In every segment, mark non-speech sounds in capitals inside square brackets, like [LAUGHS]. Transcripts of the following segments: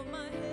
You're my help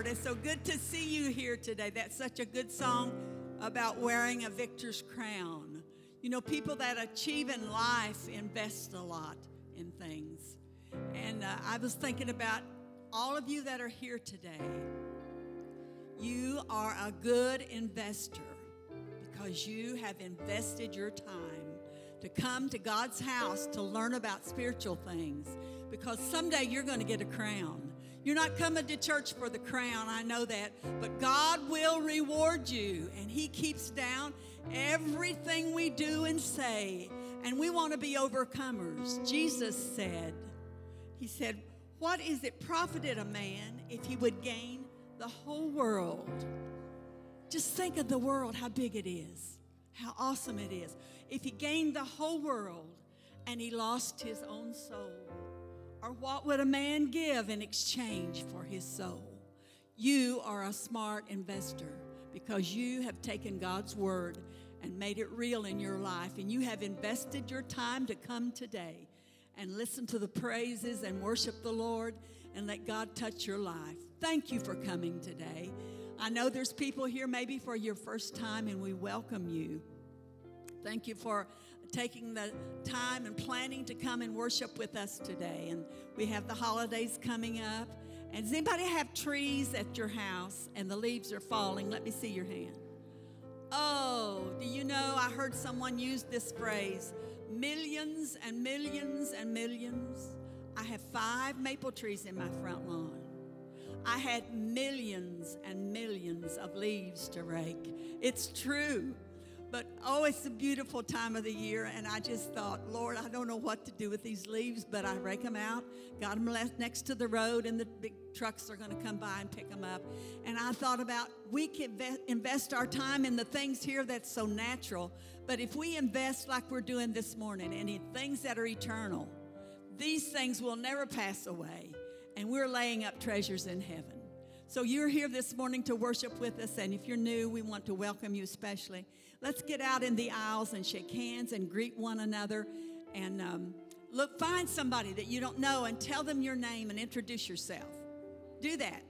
Lord. It's so good to see you here today. That's such a good song about wearing a victor's crown. You know, people that achieve in life invest a lot in things. And uh, I was thinking about all of you that are here today. You are a good investor because you have invested your time to come to God's house to learn about spiritual things because someday you're going to get a crown. You're not coming to church for the crown, I know that, but God will reward you, and He keeps down everything we do and say, and we want to be overcomers. Jesus said, He said, What is it profited a man if he would gain the whole world? Just think of the world, how big it is, how awesome it is. If he gained the whole world and he lost his own soul, or what would a man give in exchange for his soul? You are a smart investor because you have taken God's word and made it real in your life, and you have invested your time to come today and listen to the praises and worship the Lord and let God touch your life. Thank you for coming today. I know there's people here maybe for your first time, and we welcome you. Thank you for taking the time and planning to come and worship with us today. And we have the holidays coming up. And does anybody have trees at your house and the leaves are falling? Let me see your hand. Oh, do you know? I heard someone use this phrase millions and millions and millions. I have five maple trees in my front lawn. I had millions and millions of leaves to rake. It's true. But oh, it's a beautiful time of the year, and I just thought, Lord, I don't know what to do with these leaves, but I rake them out, got them left next to the road, and the big trucks are going to come by and pick them up. And I thought about we can invest our time in the things here that's so natural, but if we invest like we're doing this morning and in things that are eternal, these things will never pass away, and we're laying up treasures in heaven. So you're here this morning to worship with us, and if you're new, we want to welcome you especially. Let's get out in the aisles and shake hands and greet one another. And um, look, find somebody that you don't know and tell them your name and introduce yourself. Do that.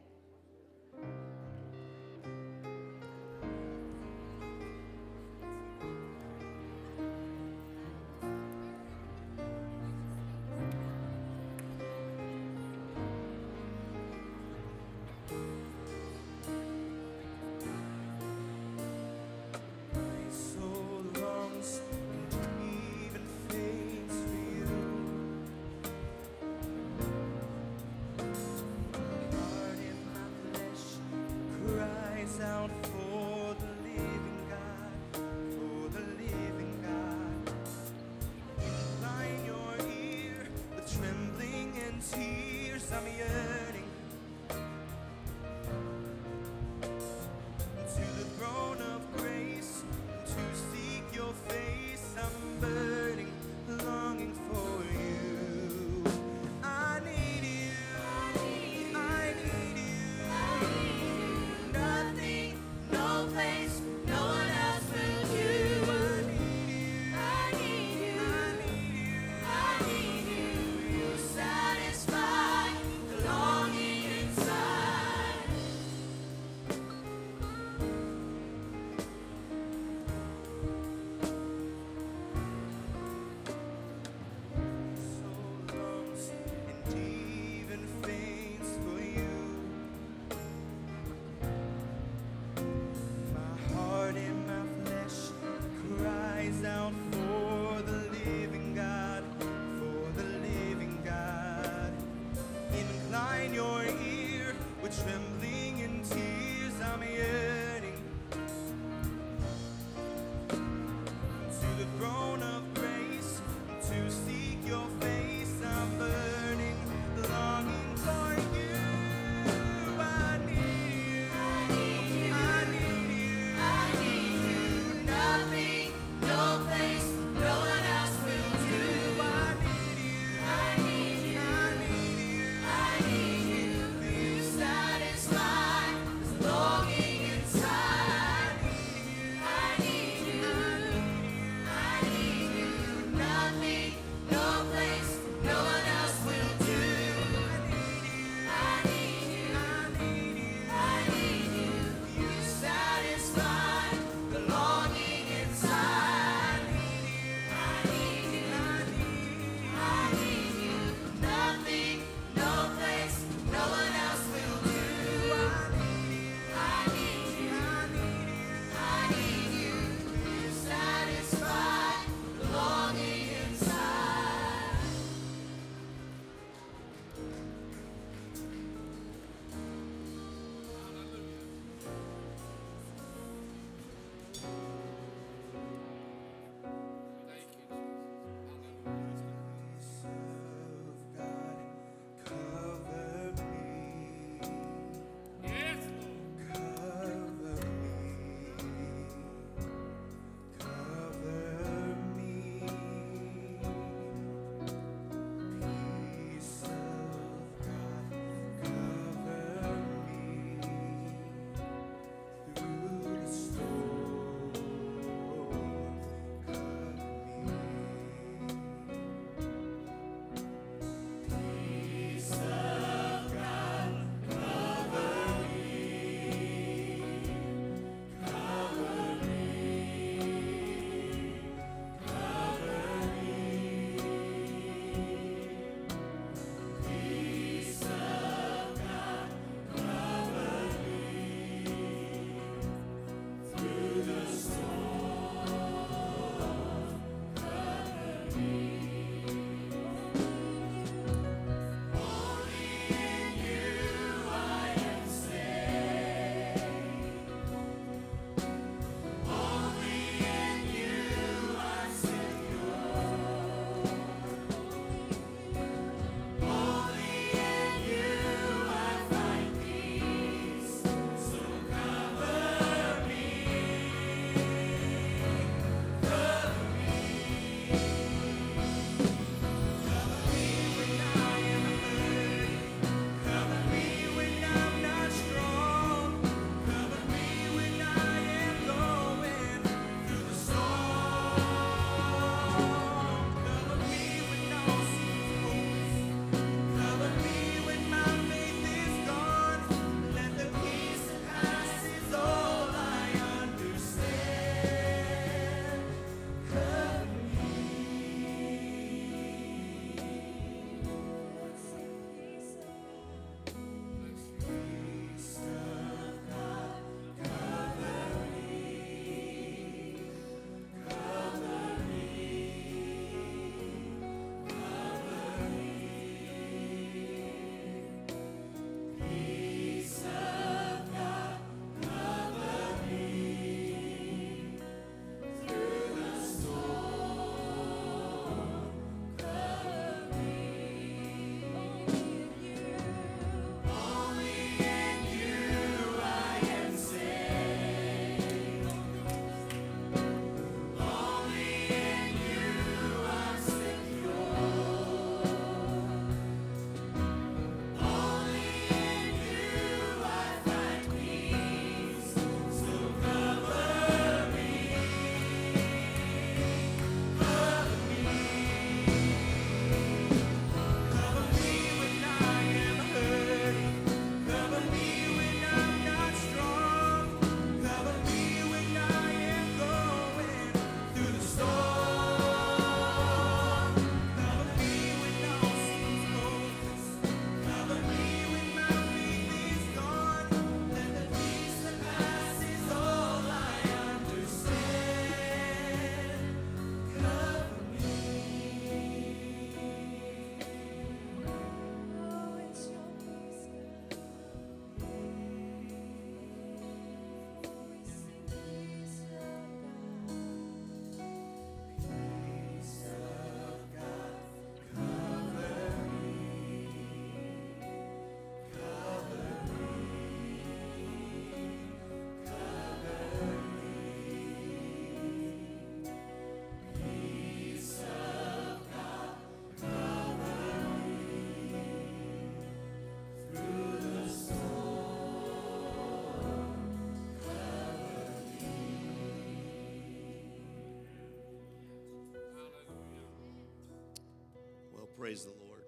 Praise the Lord.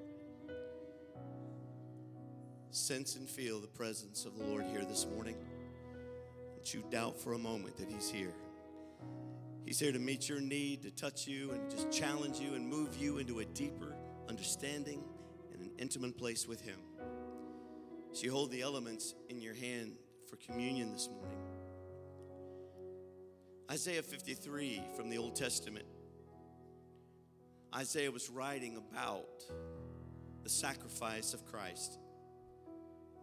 Sense and feel the presence of the Lord here this morning. Don't you doubt for a moment that He's here. He's here to meet your need, to touch you, and just challenge you and move you into a deeper understanding and an intimate place with Him. So you hold the elements in your hand for communion this morning. Isaiah 53 from the Old Testament. Isaiah was writing about the sacrifice of Christ.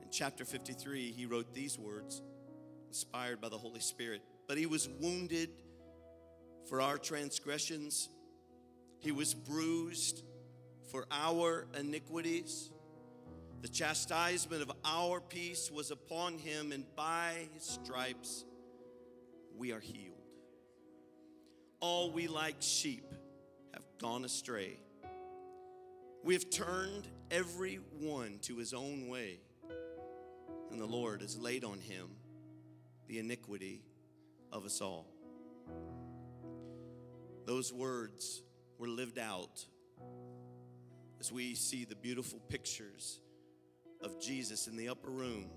In chapter 53, he wrote these words, inspired by the Holy Spirit. But he was wounded for our transgressions, he was bruised for our iniquities. The chastisement of our peace was upon him, and by his stripes we are healed. All we like sheep gone astray. We have turned every one to his own way, and the Lord has laid on him the iniquity of us all. Those words were lived out as we see the beautiful pictures of Jesus in the upper room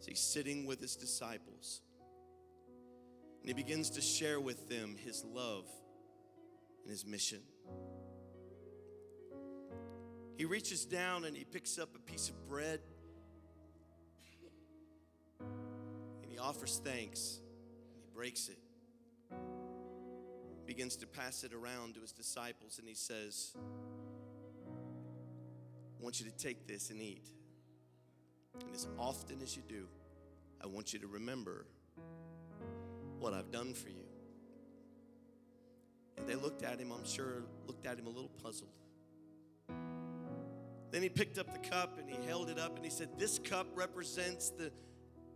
as he's sitting with his disciples. And he begins to share with them his love his mission. He reaches down and he picks up a piece of bread and he offers thanks and he breaks it. Begins to pass it around to his disciples and he says, I want you to take this and eat. And as often as you do, I want you to remember what I've done for you. And they looked at him, I'm sure, looked at him a little puzzled. Then he picked up the cup and he held it up and he said, This cup represents the,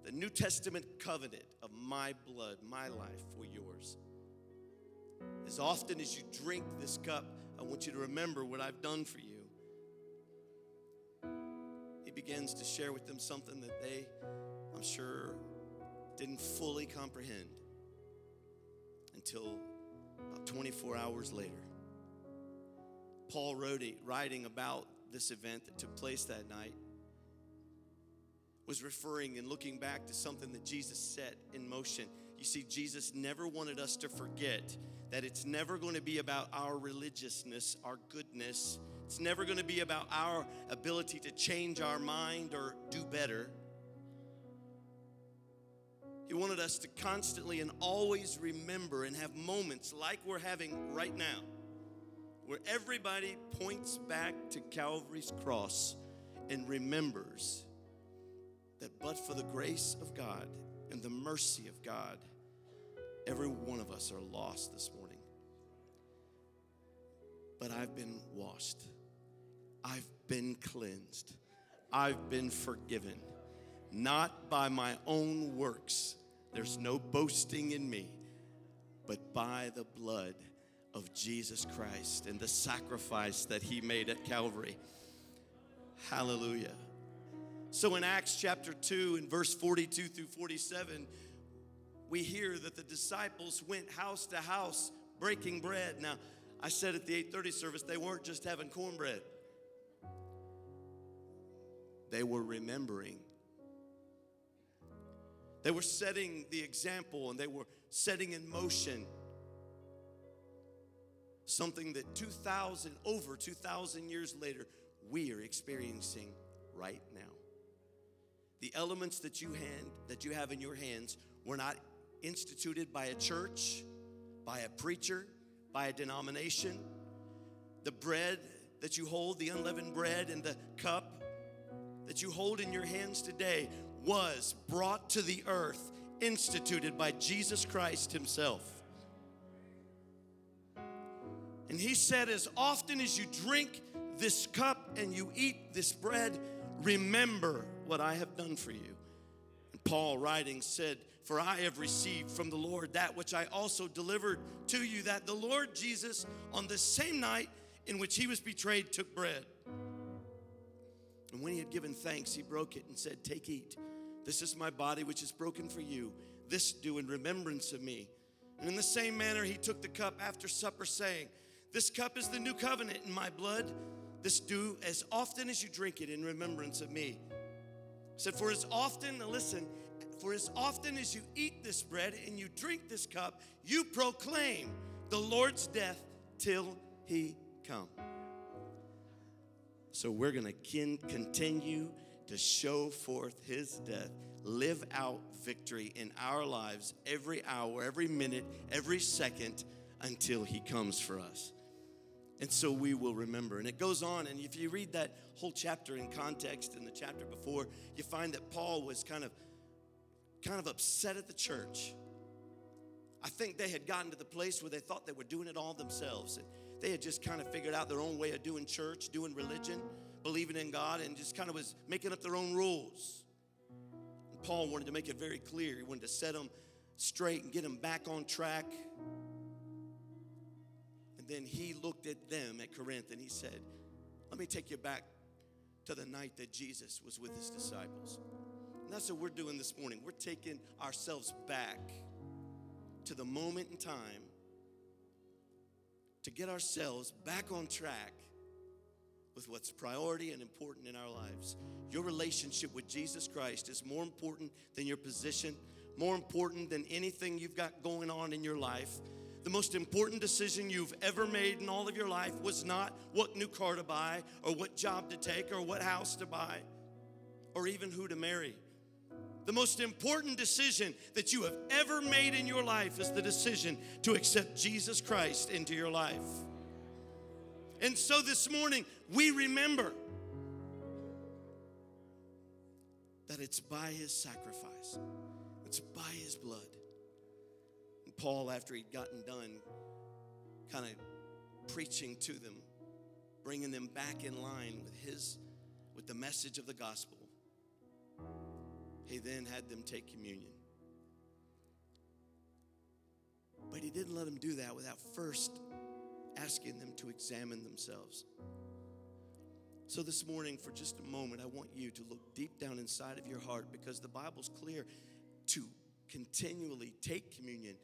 the New Testament covenant of my blood, my life for yours. As often as you drink this cup, I want you to remember what I've done for you he begins to share with them something that they, I'm sure, didn't fully comprehend until about 24 hours later. Paul wrote it, writing about this event that took place that night was referring and looking back to something that Jesus set in motion. You see, Jesus never wanted us to forget that it's never going to be about our religiousness, our goodness, it's never going to be about our ability to change our mind or do better. He wanted us to constantly and always remember and have moments like we're having right now, where everybody points back to Calvary's cross and remembers that but for the grace of God and the mercy of God, every one of us are lost this morning. But I've been washed. I've been cleansed. I've been forgiven, not by my own works. There's no boasting in me, but by the blood of Jesus Christ and the sacrifice that he made at Calvary. Hallelujah. So in Acts chapter 2 and verse 42 through 47, we hear that the disciples went house to house breaking bread. Now, I said at the 8:30 service they weren't just having cornbread. They were remembering. They were setting the example and they were setting in motion something that 2,000, over 2,000 years later, we are experiencing right now. The elements that you hand that you have in your hands were not instituted by a church, by a preacher, by a denomination. The bread that you hold, the unleavened bread and the cup that you hold in your hands today was brought to the earth, instituted by Jesus Christ Himself. And He said, As often as you drink this cup and you eat this bread, remember what I have done for you. And Paul, writing, said, For I have received from the Lord that which I also delivered to you, that the Lord Jesus, on the same night in which he was betrayed, took bread. And when he had given thanks, he broke it and said, Take, eat. This is my body, which is broken for you. This do in remembrance of me. And in the same manner, he took the cup after supper, saying, This cup is the new covenant in my blood. This do as often as you drink it in remembrance of me. said, For as often, listen, for as often as you eat this bread and you drink this cup, you proclaim the Lord's death till he come. So we're going to continue to show forth his death, live out victory in our lives every hour, every minute, every second until he comes for us. And so we will remember. And it goes on, and if you read that whole chapter in context in the chapter before, you find that Paul was kind of kind of upset at the church. I think they had gotten to the place where they thought they were doing it all themselves. And they had just kind of figured out their own way of doing church, doing religion, believing in God, and just kind of was making up their own rules. And Paul wanted to make it very clear. He wanted to set them straight and get them back on track And then he looked at them at Corinth and he said, Let me take you back to the night that Jesus was with his disciples. And that's what we're doing this morning. We're taking ourselves back to the moment in time to get ourselves back on track with what's priority and important in our lives. Your relationship with Jesus Christ is more important than your position, more important than anything you've got going on in your life the most important decision you've ever made in all of your life was not what new car to buy or what job to take or what house to buy or even who to marry. The most important decision that you have ever made in your life is the decision to accept Jesus Christ into your life. And so this morning, we remember that it's by his sacrifice, it's by his blood And Paul, after he'd gotten done kind of preaching to them, bringing them back in line with his, with the message of the gospel, he then had them take communion. But he didn't let them do that without first asking them to examine themselves. So, this morning, for just a moment, I want you to look deep down inside of your heart because the Bible's clear to continually take communion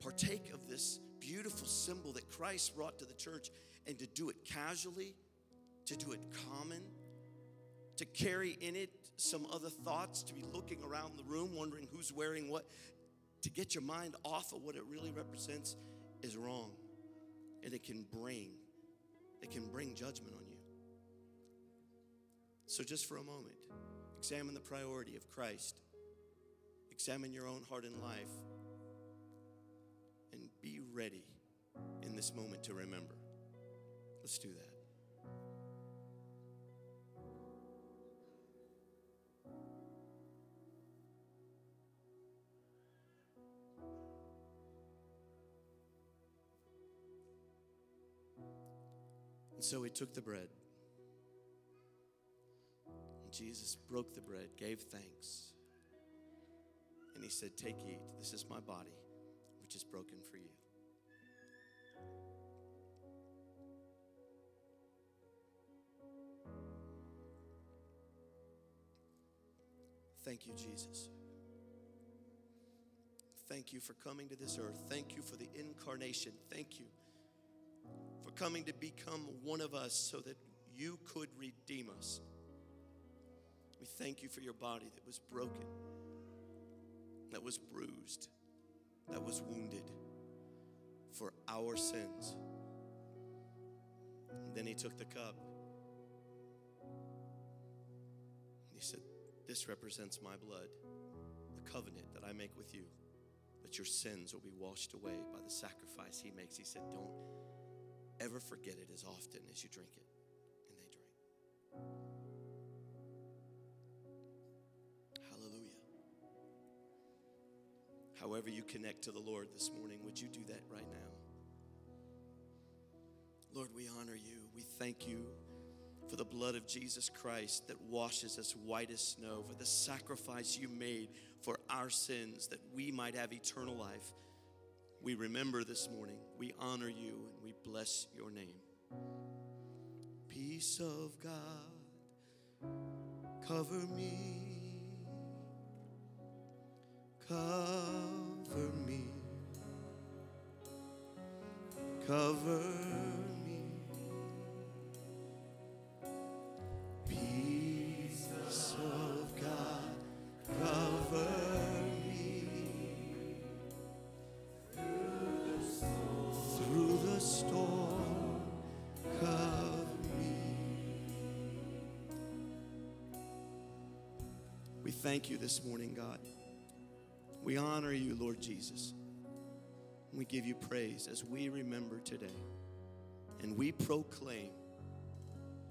partake of this beautiful symbol that Christ brought to the church and to do it casually, to do it common, to carry in it some other thoughts, to be looking around the room wondering who's wearing what, to get your mind off of what it really represents is wrong. And it can bring, it can bring judgment on you. So just for a moment, examine the priority of Christ. Examine your own heart and life And be ready in this moment to remember. Let's do that. And so he took the bread. And Jesus broke the bread, gave thanks. And he said, Take, eat. This is my body which is broken for you. Thank you, Jesus. Thank you for coming to this earth. Thank you for the incarnation. Thank you for coming to become one of us so that you could redeem us. We thank you for your body that was broken, that was bruised that was wounded for our sins. And then he took the cup. He said, This represents my blood, the covenant that I make with you, that your sins will be washed away by the sacrifice he makes. He said, Don't ever forget it as often as you drink it. And they drank. However, you connect to the Lord this morning, would you do that right now? Lord, we honor you. We thank you for the blood of Jesus Christ that washes us white as snow, for the sacrifice you made for our sins that we might have eternal life. We remember this morning. We honor you and we bless your name. Peace of God, cover me Cover me. Cover thank you this morning, God. We honor you, Lord Jesus. We give you praise as we remember today. And we proclaim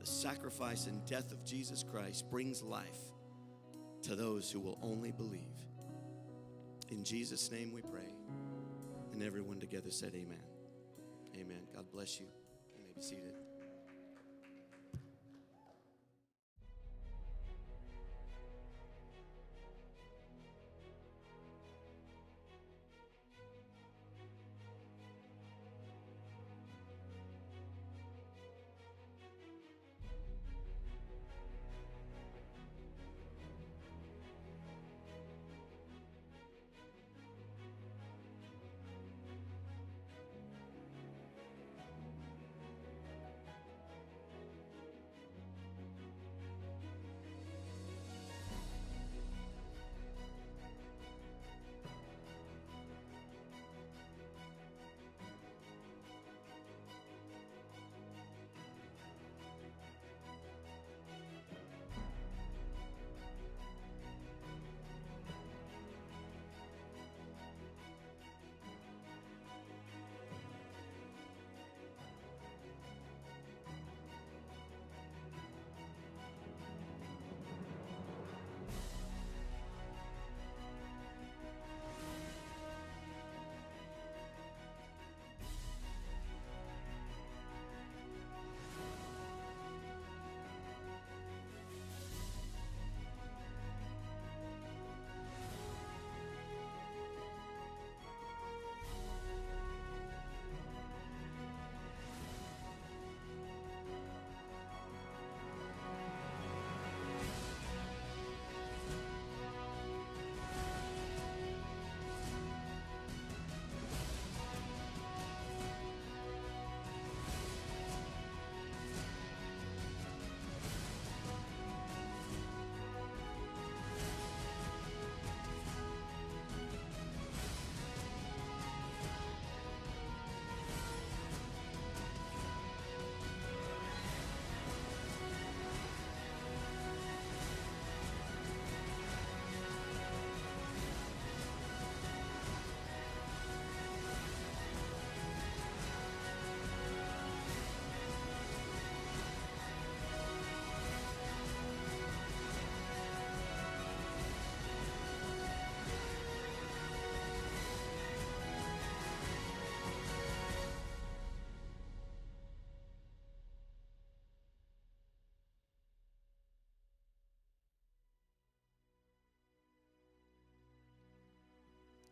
the sacrifice and death of Jesus Christ brings life to those who will only believe. In Jesus' name we pray. And everyone together said, Amen. Amen. God bless you. You may be seated.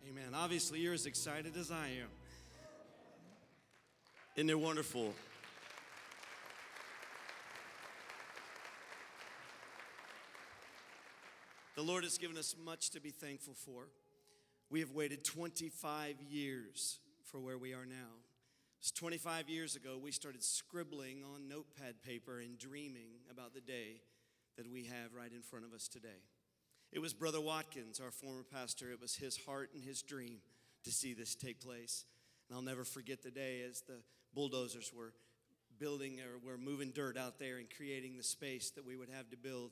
Amen. Obviously, you're as excited as I am. Isn't it wonderful? The Lord has given us much to be thankful for. We have waited 25 years for where we are now. It's 25 years ago we started scribbling on notepad paper and dreaming about the day that we have right in front of us today. It was Brother Watkins, our former pastor, it was his heart and his dream to see this take place. And I'll never forget the day as the bulldozers were building or were moving dirt out there and creating the space that we would have to build.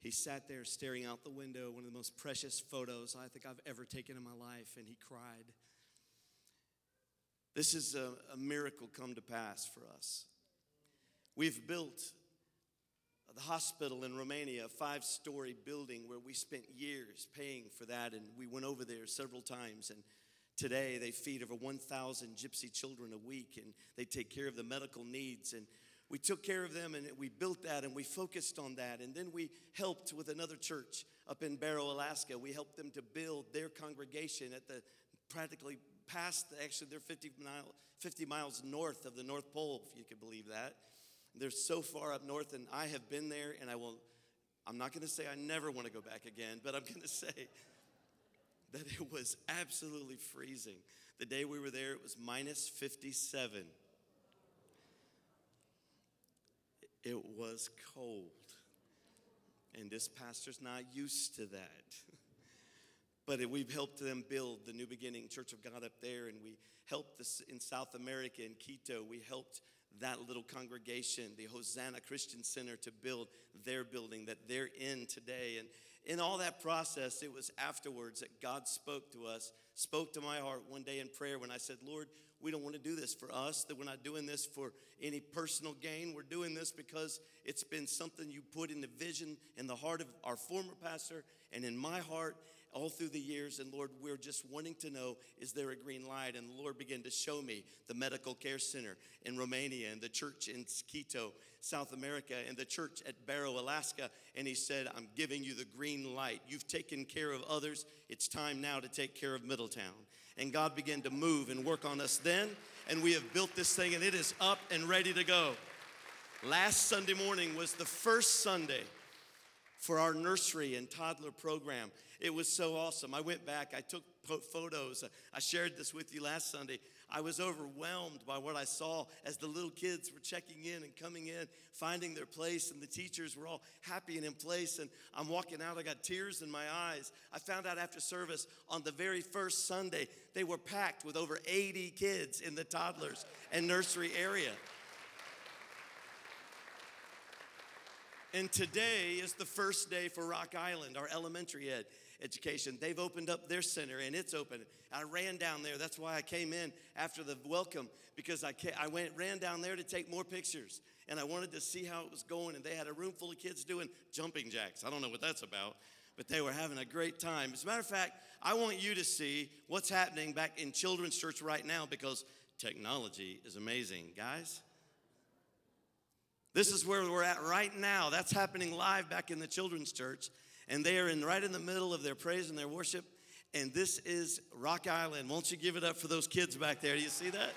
He sat there staring out the window, one of the most precious photos I think I've ever taken in my life, and he cried. This is a, a miracle come to pass for us. We've built the hospital in Romania, a five story building where we spent years paying for that, and we went over there several times. And today they feed over 1,000 gypsy children a week, and they take care of the medical needs. And we took care of them and we built that and we focused on that. And then we helped with another church up in Barrow, Alaska. We helped them to build their congregation at the practically past, actually, they're 50, mile, 50 miles north of the North Pole, if you could believe that. They're so far up north, and I have been there, and I will, I'm not going to say I never want to go back again, but I'm going [LAUGHS] to say that it was absolutely freezing. The day we were there, it was minus 57. It was cold. And this pastor's not used to that. [LAUGHS] but we've helped them build the New Beginning Church of God up there, and we helped this in South America, in Quito. We helped that little congregation, the Hosanna Christian Center, to build their building that they're in today. And in all that process, it was afterwards that God spoke to us, spoke to my heart one day in prayer when I said, Lord, we don't want to do this for us, that we're not doing this for any personal gain. We're doing this because it's been something you put in the vision in the heart of our former pastor and in my heart all through the years. And Lord, we're just wanting to know is there a green light? And the Lord began to show me the medical care center in Romania and the church in Quito, South America, and the church at Barrow, Alaska. And He said, I'm giving you the green light. You've taken care of others. It's time now to take care of Middletown. And God began to move and work on us then. And we have built this thing, and it is up and ready to go. Last Sunday morning was the first Sunday for our nursery and toddler program. It was so awesome. I went back, I took photos. I shared this with you last Sunday. I was overwhelmed by what I saw as the little kids were checking in and coming in, finding their place, and the teachers were all happy and in place. And I'm walking out, I got tears in my eyes. I found out after service on the very first Sunday, they were packed with over 80 kids in the toddlers and nursery area. And today is the first day for Rock Island, our elementary ed education. They've opened up their center and it's open. I ran down there. That's why I came in after the welcome because I, came, I went ran down there to take more pictures and I wanted to see how it was going. And they had a room full of kids doing jumping jacks. I don't know what that's about, but they were having a great time. As a matter of fact, I want you to see what's happening back in children's church right now because technology is amazing, guys. This is where we're at right now. That's happening live back in the children's church. And they are in right in the middle of their praise and their worship. And this is Rock Island. Won't you give it up for those kids back there? Do you see that?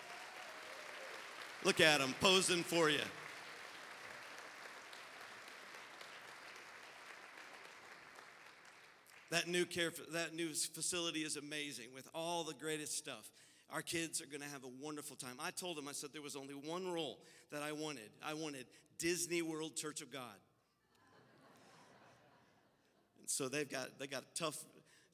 Look at them posing for you. That new care, that new facility is amazing with all the greatest stuff. Our kids are going to have a wonderful time. I told them, I said there was only one role that I wanted. I wanted Disney World Church of God. And so they've got they got tough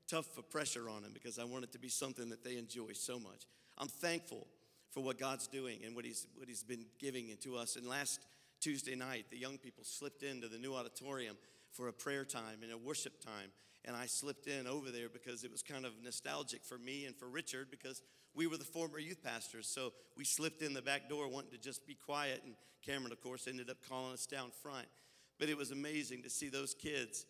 tough pressure on them because I want it to be something that they enjoy so much. I'm thankful for what God's doing and what He's what He's been giving to us. And last Tuesday night, the young people slipped into the new auditorium for a prayer time and a worship time. And I slipped in over there because it was kind of nostalgic for me and for Richard because we were the former youth pastors, so we slipped in the back door wanting to just be quiet. And Cameron, of course, ended up calling us down front. But it was amazing to see those kids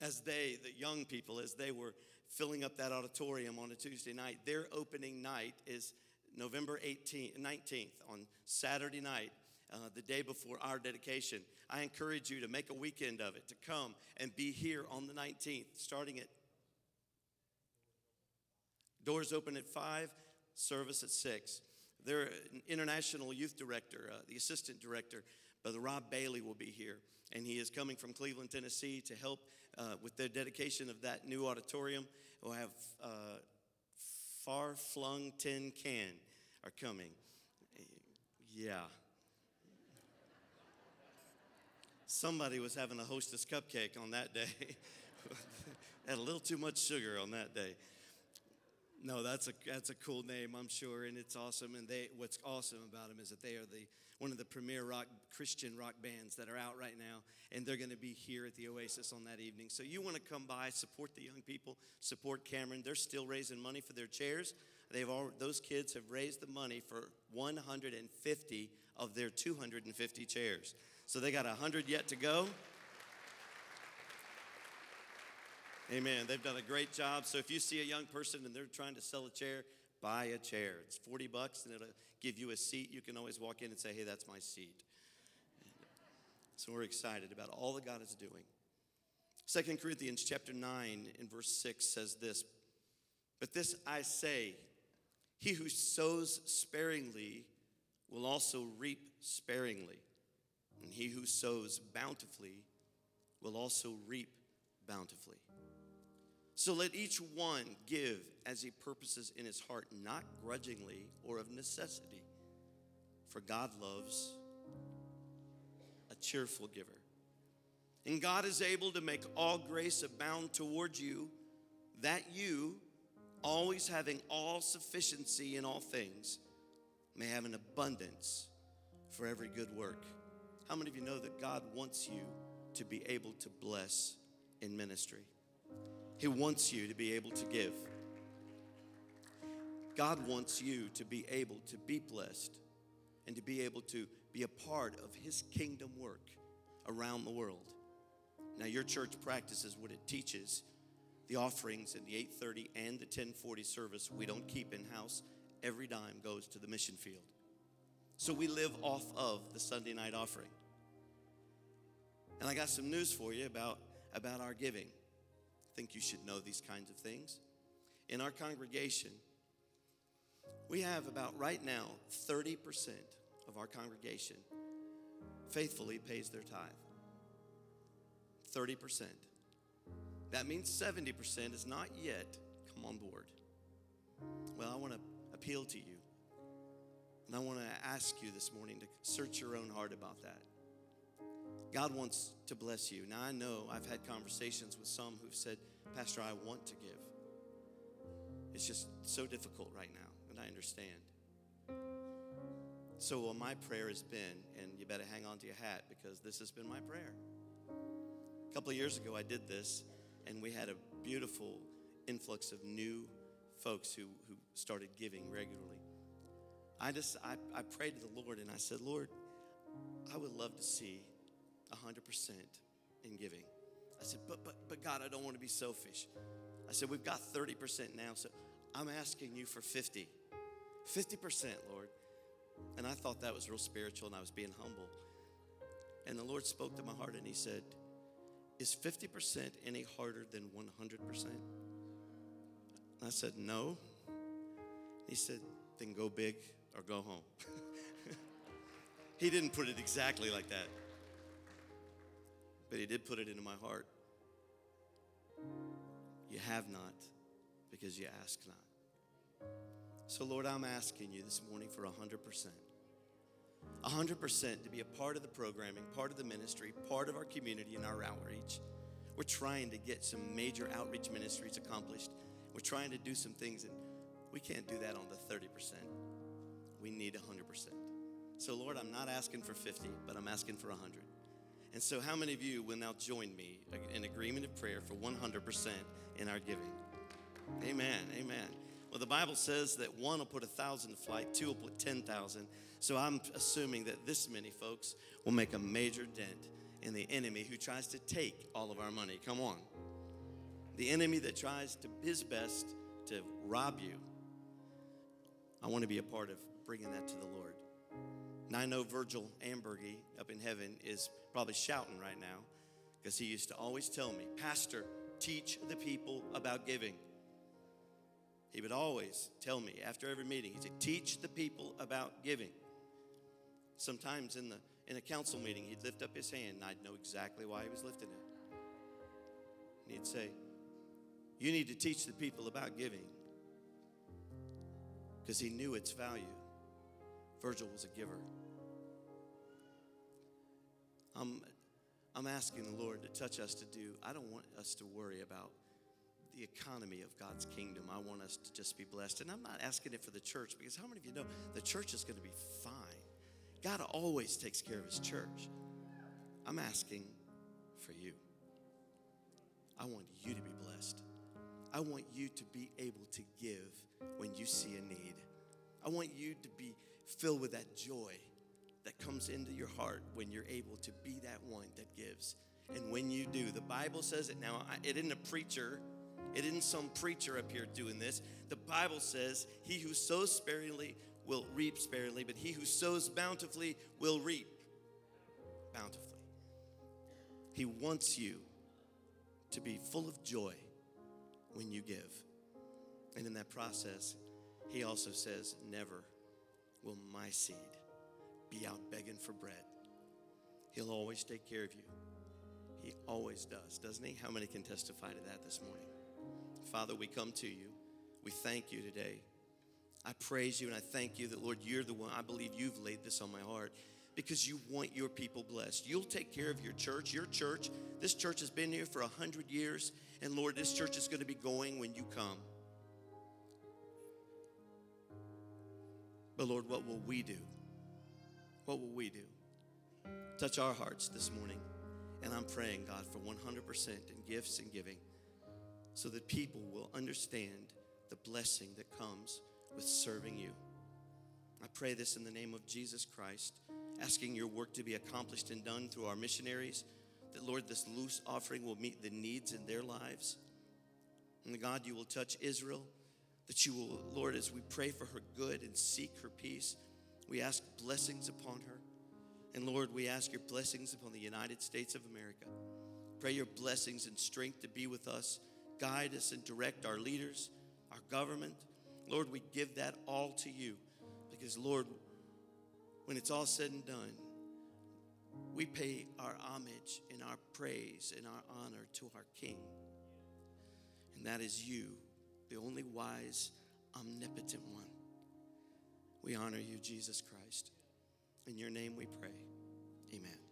as they, the young people, as they were filling up that auditorium on a Tuesday night. Their opening night is November 18th, 19th, on Saturday night. Uh, the day before our dedication. I encourage you to make a weekend of it, to come and be here on the 19th, starting at Doors open at 5, service at 6. Their international youth director, uh, the assistant director, Brother Rob Bailey, will be here. And he is coming from Cleveland, Tennessee to help uh, with the dedication of that new auditorium. We'll have uh, Far Flung Tin Can are coming. Yeah. Somebody was having a hostess cupcake on that day. [LAUGHS] Had a little too much sugar on that day. No, that's a that's a cool name, I'm sure, and it's awesome. And they, what's awesome about them is that they are the one of the premier rock Christian rock bands that are out right now, and they're going to be here at the Oasis on that evening. So you want to come by, support the young people, support Cameron. They're still raising money for their chairs. They've all those kids have raised the money for 150 of their 250 chairs. So they got 100 yet to go. Amen. They've done a great job. So if you see a young person and they're trying to sell a chair, buy a chair. It's 40 bucks and it'll give you a seat. You can always walk in and say, hey, that's my seat. So we're excited about all that God is doing. Second Corinthians chapter 9 in verse 6 says this But this I say, he who sows sparingly will also reap sparingly, and he who sows bountifully will also reap bountifully. So let each one give as he purposes in his heart, not grudgingly or of necessity, for God loves a cheerful giver. And God is able to make all grace abound towards you, that you, always having all sufficiency in all things, may have an abundance for every good work. How many of you know that God wants you to be able to bless in ministry. He wants you to be able to give. God wants you to be able to be blessed and to be able to be a part of His kingdom work around the world. Now, your church practices what it teaches. The offerings in the 8:30 and the 10:40 service we don't keep in house. Every dime goes to the mission field. So we live off of the Sunday night offering. And I got some news for you about, about our giving. Think you should know these kinds of things. In our congregation, we have about right now 30% of our congregation faithfully pays their tithe. 30%. That means 70% is not yet come on board. Well, I want to appeal to you. And I want to ask you this morning to search your own heart about that. God wants to bless you. Now, I know I've had conversations with some who've said, Pastor, I want to give. It's just so difficult right now, and I understand. So, well, my prayer has been, and you better hang on to your hat because this has been my prayer. A couple of years ago, I did this, and we had a beautiful influx of new folks who, who started giving regularly. I just, I, I prayed to the Lord, and I said, Lord, I would love to see 100% in giving. I said, but, but, but God, I don't want to be selfish. I said, we've got 30% now, so I'm asking you for 50. 50%, Lord. And I thought that was real spiritual and I was being humble. And the Lord spoke to my heart and He said, Is 50% any harder than 100%? And I said, No. He said, Then go big or go home. [LAUGHS] he didn't put it exactly like that, but He did put it into my heart. You have not because you ask not. So, Lord, I'm asking you this morning for 100%. 100% to be a part of the programming, part of the ministry, part of our community and our outreach. We're trying to get some major outreach ministries accomplished. We're trying to do some things, and we can't do that on the 30%. We need 100%. So, Lord, I'm not asking for 50, but I'm asking for 100. And so, how many of you will now join me in agreement of prayer for 100% in our giving? Amen. Amen. Well, the Bible says that one will put a thousand to flight, two will put 10,000. So I'm assuming that this many folks will make a major dent in the enemy who tries to take all of our money. Come on. The enemy that tries to his best to rob you. I want to be a part of bringing that to the Lord. Now I know Virgil Ambergy up in heaven is probably shouting right now because he used to always tell me, Pastor, teach the people about giving. He would always tell me after every meeting, he said, Teach the people about giving. Sometimes in, the, in a council meeting, he'd lift up his hand and I'd know exactly why he was lifting it. And he'd say, You need to teach the people about giving because he knew its value. Virgil was a giver. I'm, I'm asking the Lord to touch us to do, I don't want us to worry about the economy of God's kingdom. I want us to just be blessed. And I'm not asking it for the church because how many of you know the church is going to be fine? God always takes care of his church. I'm asking for you. I want you to be blessed. I want you to be able to give when you see a need. I want you to be filled with that joy that comes into your heart when you're able to be that one that gives. And when you do, the Bible says it now, it isn't a preacher it isn't some preacher up here doing this. The Bible says, He who sows sparingly will reap sparingly, but he who sows bountifully will reap bountifully. He wants you to be full of joy when you give. And in that process, He also says, Never will my seed be out begging for bread. He'll always take care of you. He always does, doesn't he? How many can testify to that this morning? Father, we come to you. We thank you today. I praise you and I thank you that, Lord, you're the one. I believe you've laid this on my heart because you want your people blessed. You'll take care of your church. Your church, this church has been here for a hundred years, and Lord, this church is going to be going when you come. But Lord, what will we do? What will we do? Touch our hearts this morning And I'm praying, God, for 100% in gifts and giving so that people will understand the blessing that comes with serving you. I pray this in the name of Jesus Christ, asking your work to be accomplished and done through our missionaries, that, Lord, this loose offering will meet the needs in their lives. And God, you will touch Israel, that you will, Lord, as we pray for her good and seek her peace, we ask blessings upon her. And Lord, we ask your blessings upon the United States of America. Pray your blessings and strength to be with us. Guide us and direct our leaders, our government. Lord, we give that all to you because, Lord, when it's all said and done, we pay our homage and our praise and our honor to our King. And that is you, the only wise, omnipotent one. We honor you, Jesus Christ. In your name we pray. Amen.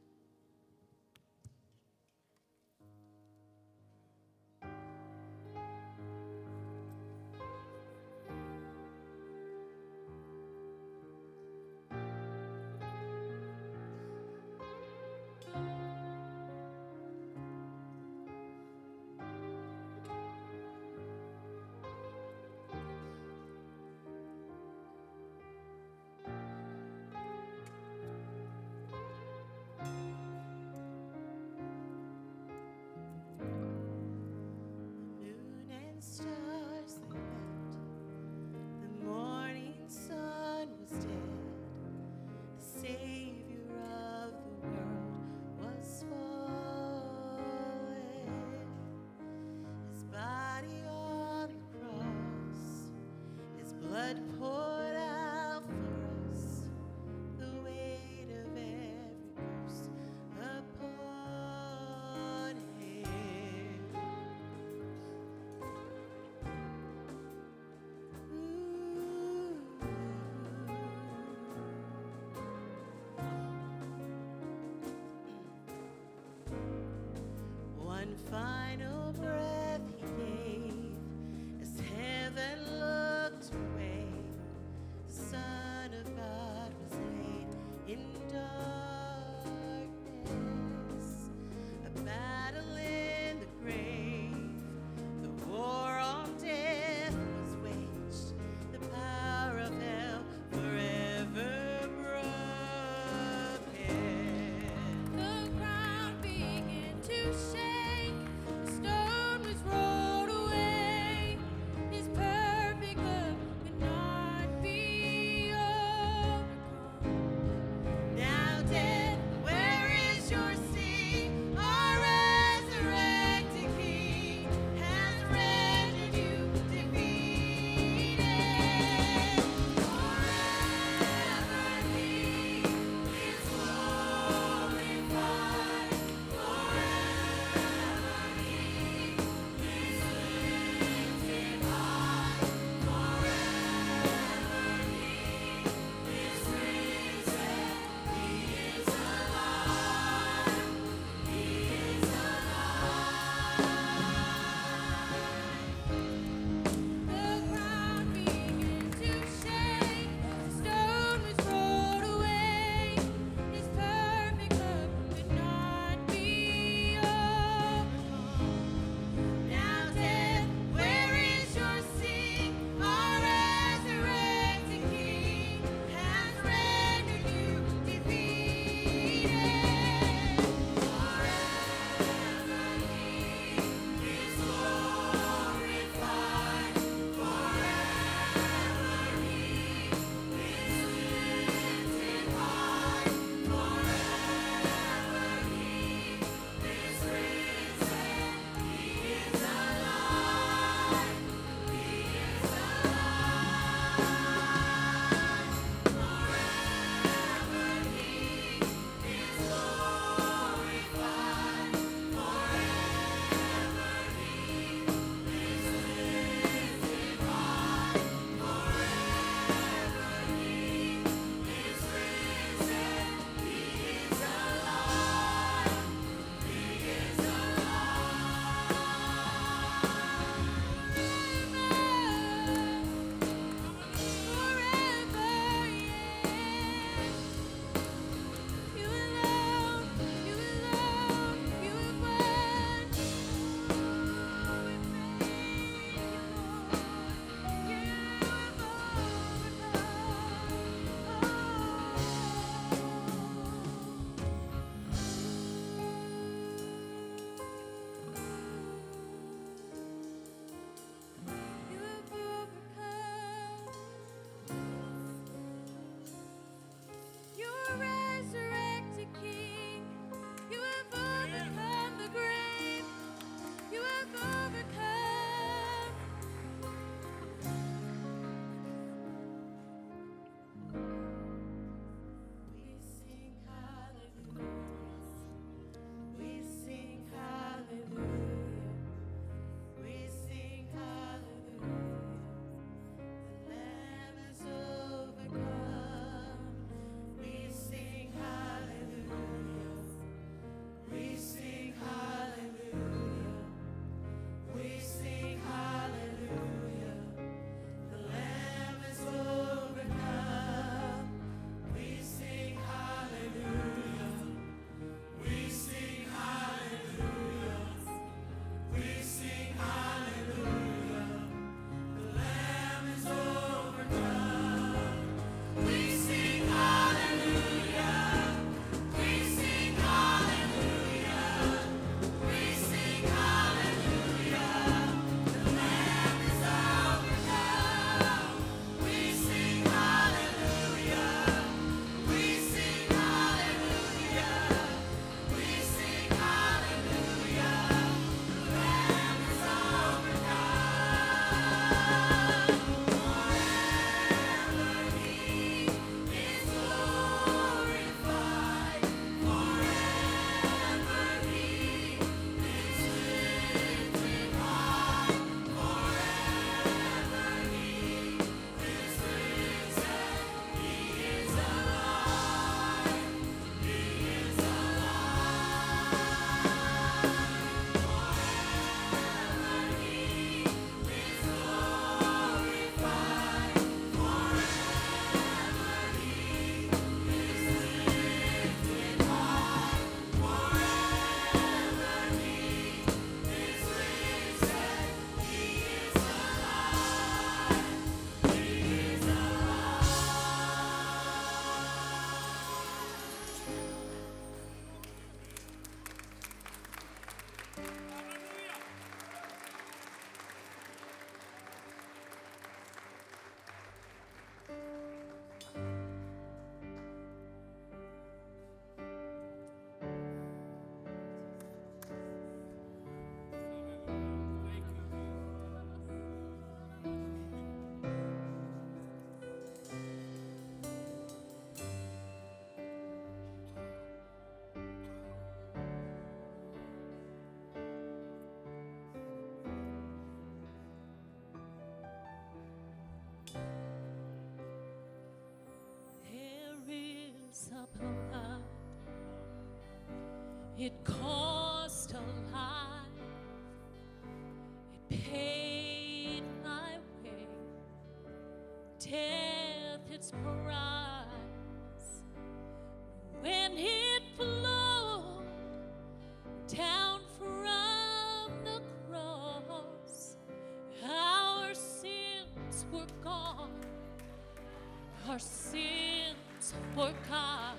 Our sins forgot.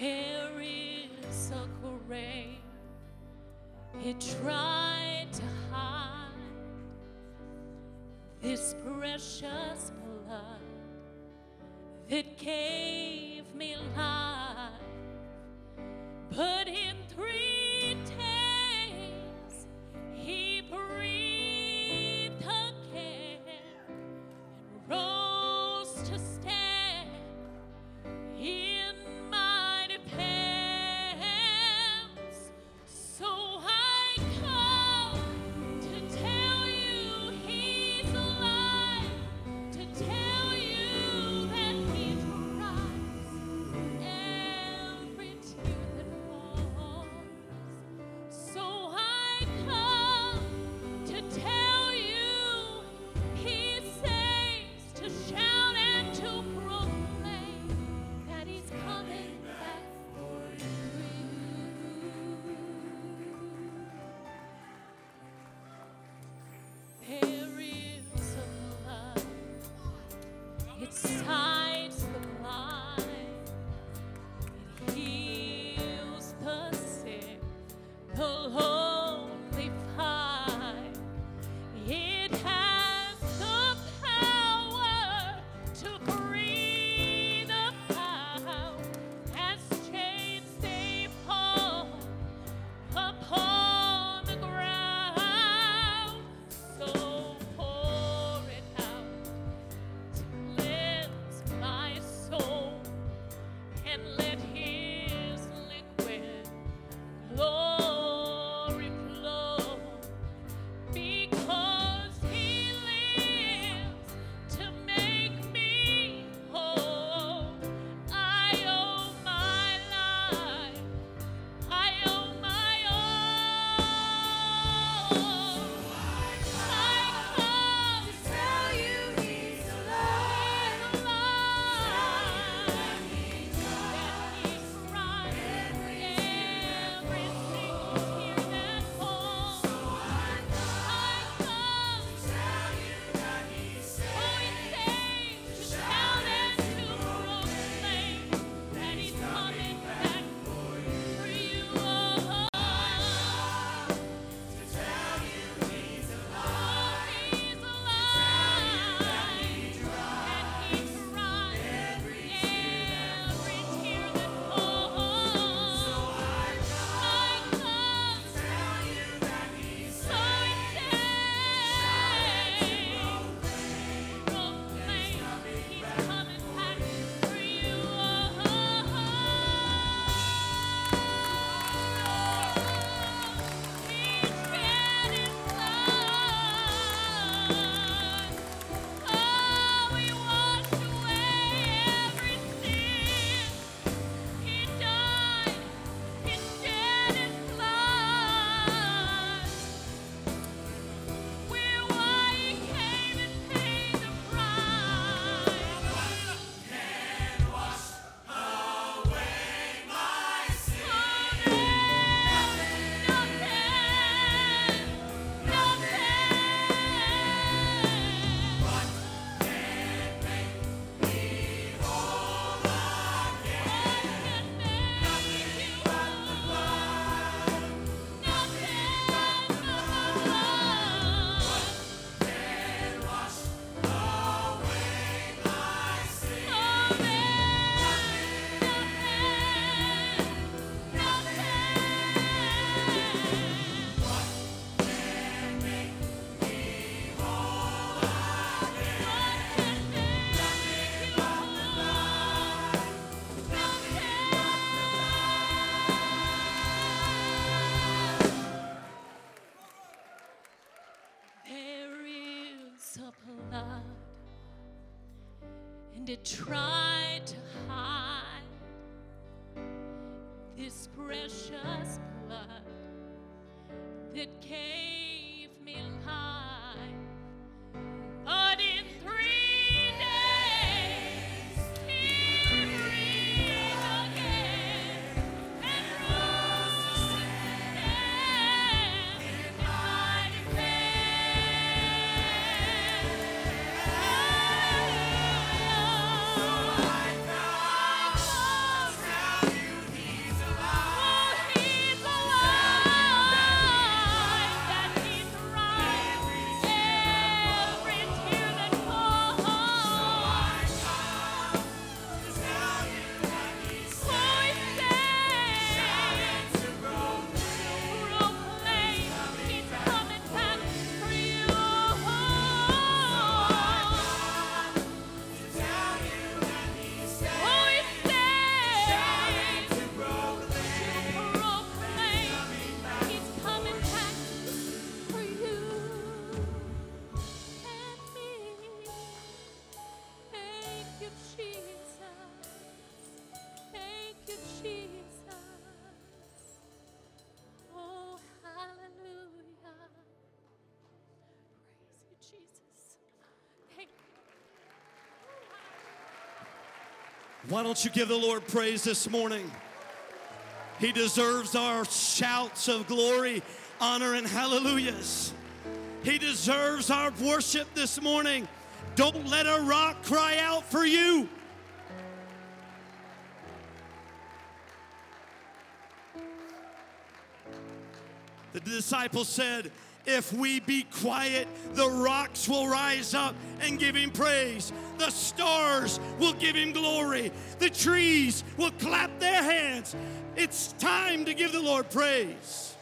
There is a grave. It tried Why don't you give the Lord praise this morning? He deserves our shouts of glory, honor, and hallelujahs. He deserves our worship this morning. Don't let a rock cry out for you. The disciples said, If we be quiet, the rocks will rise up and give him praise. The stars will give him glory. The trees will clap their hands. It's time to give the Lord praise.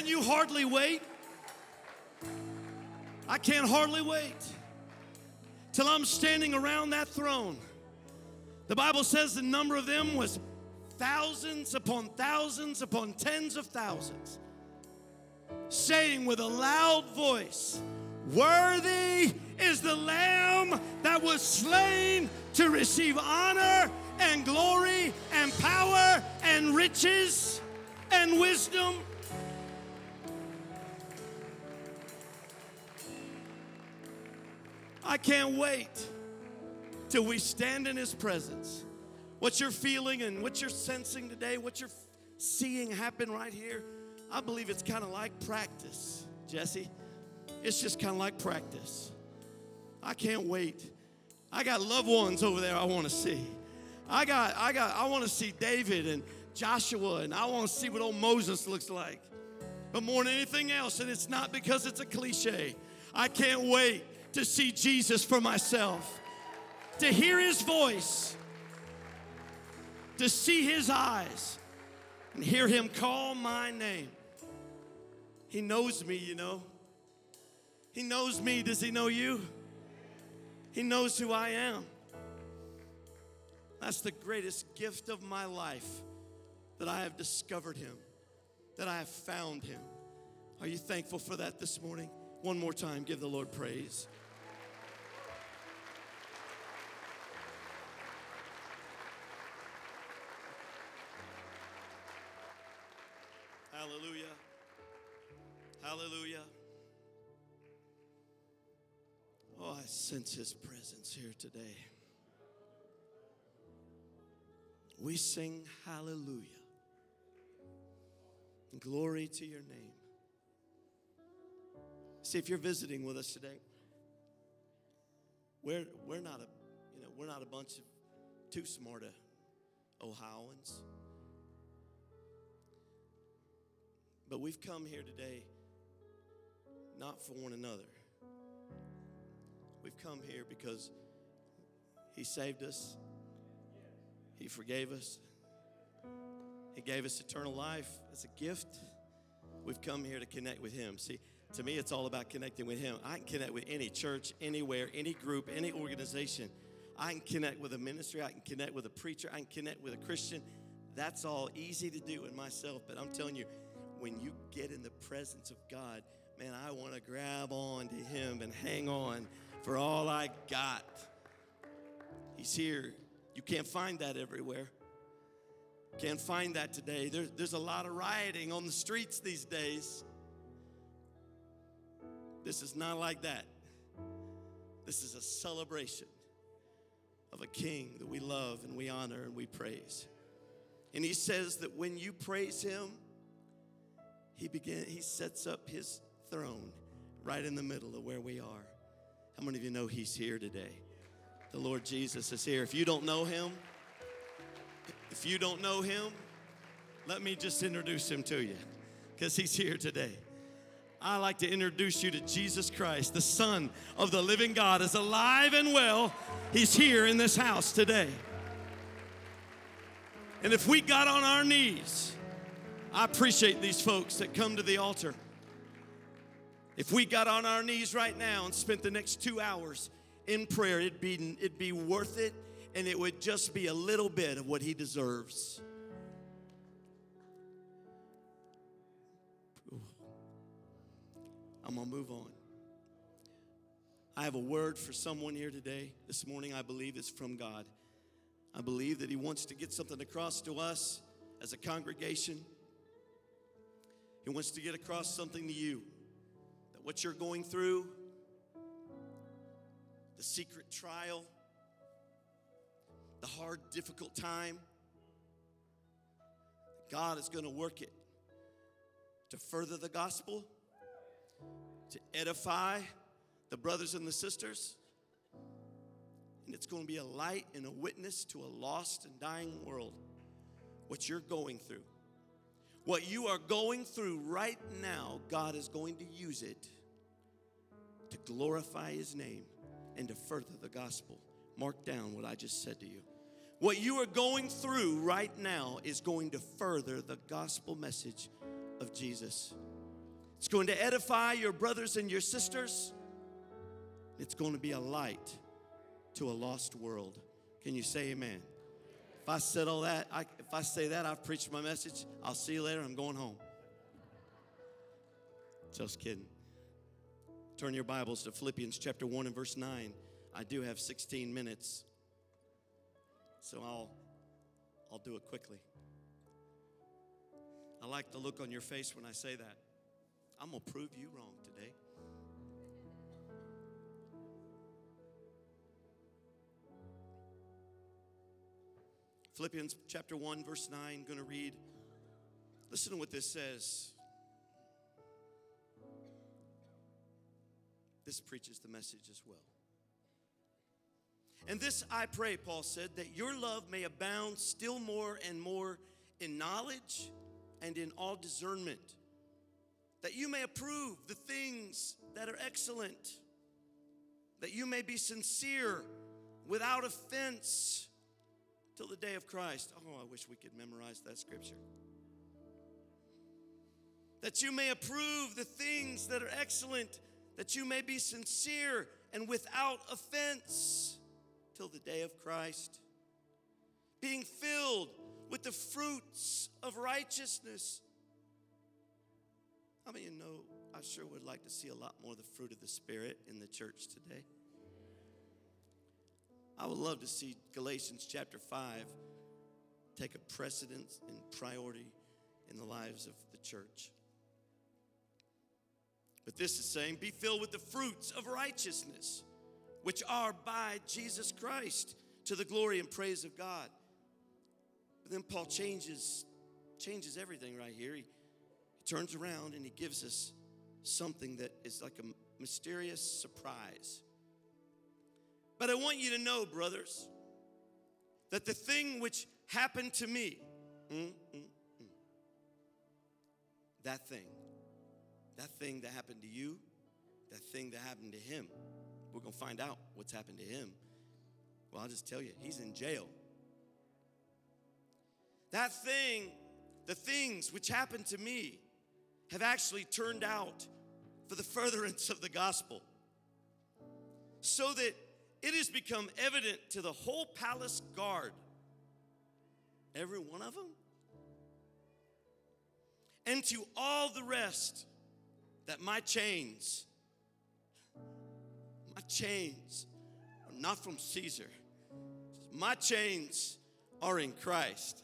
Can you hardly wait? I can't hardly wait till I'm standing around that throne. The Bible says the number of them was thousands upon thousands upon tens of thousands, saying with a loud voice, Worthy is the Lamb that was slain to receive honor and glory and power and riches and wisdom. I can't wait till we stand in His presence. What you're feeling and what you're sensing today, what you're seeing happen right here, I believe it's kind of like practice, Jesse. It's just kind of like practice. I can't wait. I got loved ones over there I want to see. I got, I got, I want to see David and Joshua, and I want to see what old Moses looks like. But more than anything else, and it's not because it's a cliche, I can't wait to see Jesus for myself, to hear his voice, to see his eyes, and hear him call my name. He knows me, you know. He knows me. Does he know you? He knows who I am. That's the greatest gift of my life that I have discovered him, that I have found him. Are you thankful for that this morning? One more time, give the Lord praise. Hallelujah. Hallelujah. Oh, I sense his presence here today. We sing hallelujah. Glory to your name. See, if you're visiting with us today, we're, we're not a you know we're not a bunch of too smart Ohioans. But we've come here today not for one another. We've come here because He saved us, He forgave us, He gave us eternal life as a gift. We've come here to connect with Him. See, to me, it's all about connecting with Him. I can connect with any church, anywhere, any group, any organization. I can connect with a ministry. I can connect with a preacher. I can connect with a Christian. That's all easy to do in myself. But I'm telling you, when you get in the presence of God, man, I want to grab on to Him and hang on for all I got. He's here. You can't find that everywhere. Can't find that today. There, there's a lot of rioting on the streets these days. This is not like that. This is a celebration of a king that we love and we honor and we praise. And he says that when you praise him, he begin he sets up his throne right in the middle of where we are. How many of you know he's here today? The Lord Jesus is here. If you don't know him, if you don't know him, let me just introduce him to you because he's here today. I like to introduce you to Jesus Christ, the Son of the living God, is alive and well. He's here in this house today. And if we got on our knees, I appreciate these folks that come to the altar. If we got on our knees right now and spent the next two hours in prayer, it'd be, it'd be worth it and it would just be a little bit of what he deserves. I'm gonna move on. I have a word for someone here today. This morning, I believe it's from God. I believe that He wants to get something across to us as a congregation. He wants to get across something to you that what you're going through, the secret trial, the hard, difficult time, God is going to work it to further the gospel, to edify the brothers and the sisters. And it's going to be a light and a witness to a lost and dying world. What you're going through. What you are going through right now, God is going to use it to glorify His name and to further the gospel. Mark down what I just said to you. What you are going through right now is going to further the gospel message of Jesus. It's going to edify your brothers and your sisters. It's going to be a light to a lost world. Can you say amen? I said all that, I, if I say that, I've preached my message. I'll see you later. I'm going home. Just kidding. Turn your Bibles to Philippians chapter 1 and verse 9. I do have 16 minutes. So I'll I'll do it quickly. I like the look on your face when I say that. I'm going to prove you wrong Philippians chapter 1 verse 9 going to read Listen to what this says. This preaches the message as well. And this I pray, Paul said, that your love may abound still more and more in knowledge and in all discernment, that you may approve the things that are excellent, that you may be sincere without offense till the day of Christ. Oh, I wish we could memorize that scripture. That you may approve the things that are excellent, that you may be sincere and without offense till the day of Christ, being filled with the fruits of righteousness. How many of you know I sure would like to see a lot more of the fruit of the Spirit in the church today? I would love to see Galatians chapter 5 take a precedence and priority in the lives of the church. But this is saying, be filled with the fruits of righteousness which are by Jesus Christ to the glory and praise of God. But then Paul changes changes everything right here. He, he turns around and he gives us something that is like a mysterious surprise. But I want you to know, brothers, that the thing which happened to me, mm, mm, mm, that thing, that thing that happened to you, that thing that happened to him, we're to find out what's happened to him. Well, I'll just tell you, he's in jail. That thing the things which happened to me have actually turned out for the furtherance of the gospel, so that it has become evident to the whole palace guard, every one of them, and to all the rest that my chains, my chains are not from Caesar. My chains are in Christ.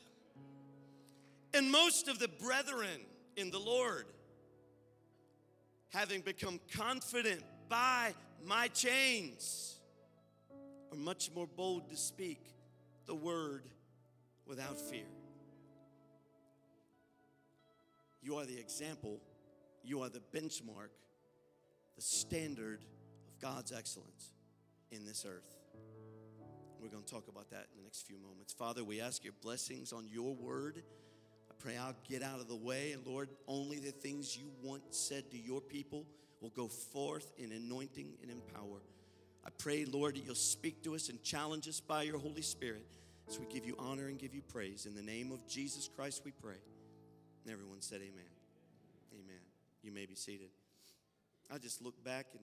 And most of the brethren in the Lord, having become confident by my chains, are much more bold to speak the word without fear. You are the example, you are the benchmark, the standard of God's excellence in this earth. We're going to talk about that in the next few moments. Father, we ask your blessings on your word. I pray I'll get out of the way, and Lord, only the things you want said to your people will go forth in anointing and in power. I pray, Lord, that you'll speak to us and challenge us by your Holy Spirit as we give you honor and give you praise. In the name of Jesus Christ, we pray. And everyone said, Amen. Amen. You may be seated. I just looked back, and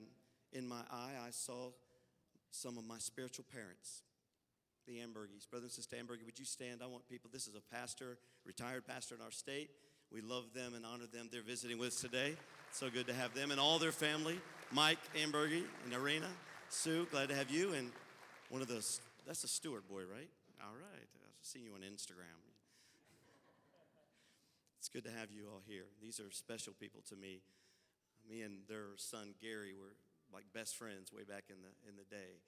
in my eye, I saw some of my spiritual parents, the Ambergies. Brother and Sister Ambergy, would you stand? I want people, this is a pastor, retired pastor in our state. We love them and honor them. They're visiting with us today. So good to have them and all their family. Mike Ambergy and Arena, Sue, glad to have you. And one of those, that's a Stewart boy, right? All right. I've seen you on Instagram. It's good to have you all here. These are special people to me. Me and their son Gary were like best friends way back in the in the day,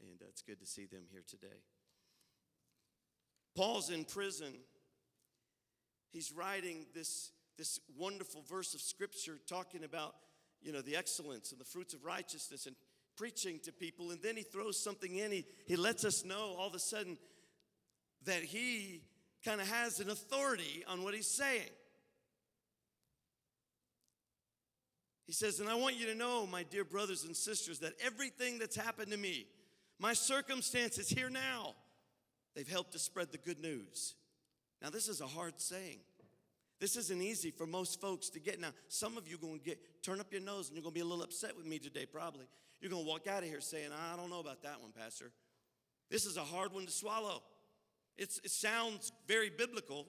and uh, it's good to see them here today. Paul's in prison. He's writing this this wonderful verse of scripture talking about you know the excellence and the fruits of righteousness and preaching to people and then he throws something in he, he lets us know all of a sudden that he kind of has an authority on what he's saying. He says, And I want you to know, my dear brothers and sisters, that everything that's happened to me, my circumstances here now, they've helped to spread the good news. Now, this is a hard saying. This isn't easy for most folks to get. Now, some of you are going to get turn up your nose and you're going to be a little upset with me today, probably. You're going to walk out of here saying, I don't know about that one, Pastor. This is a hard one to swallow. It's, it sounds very biblical,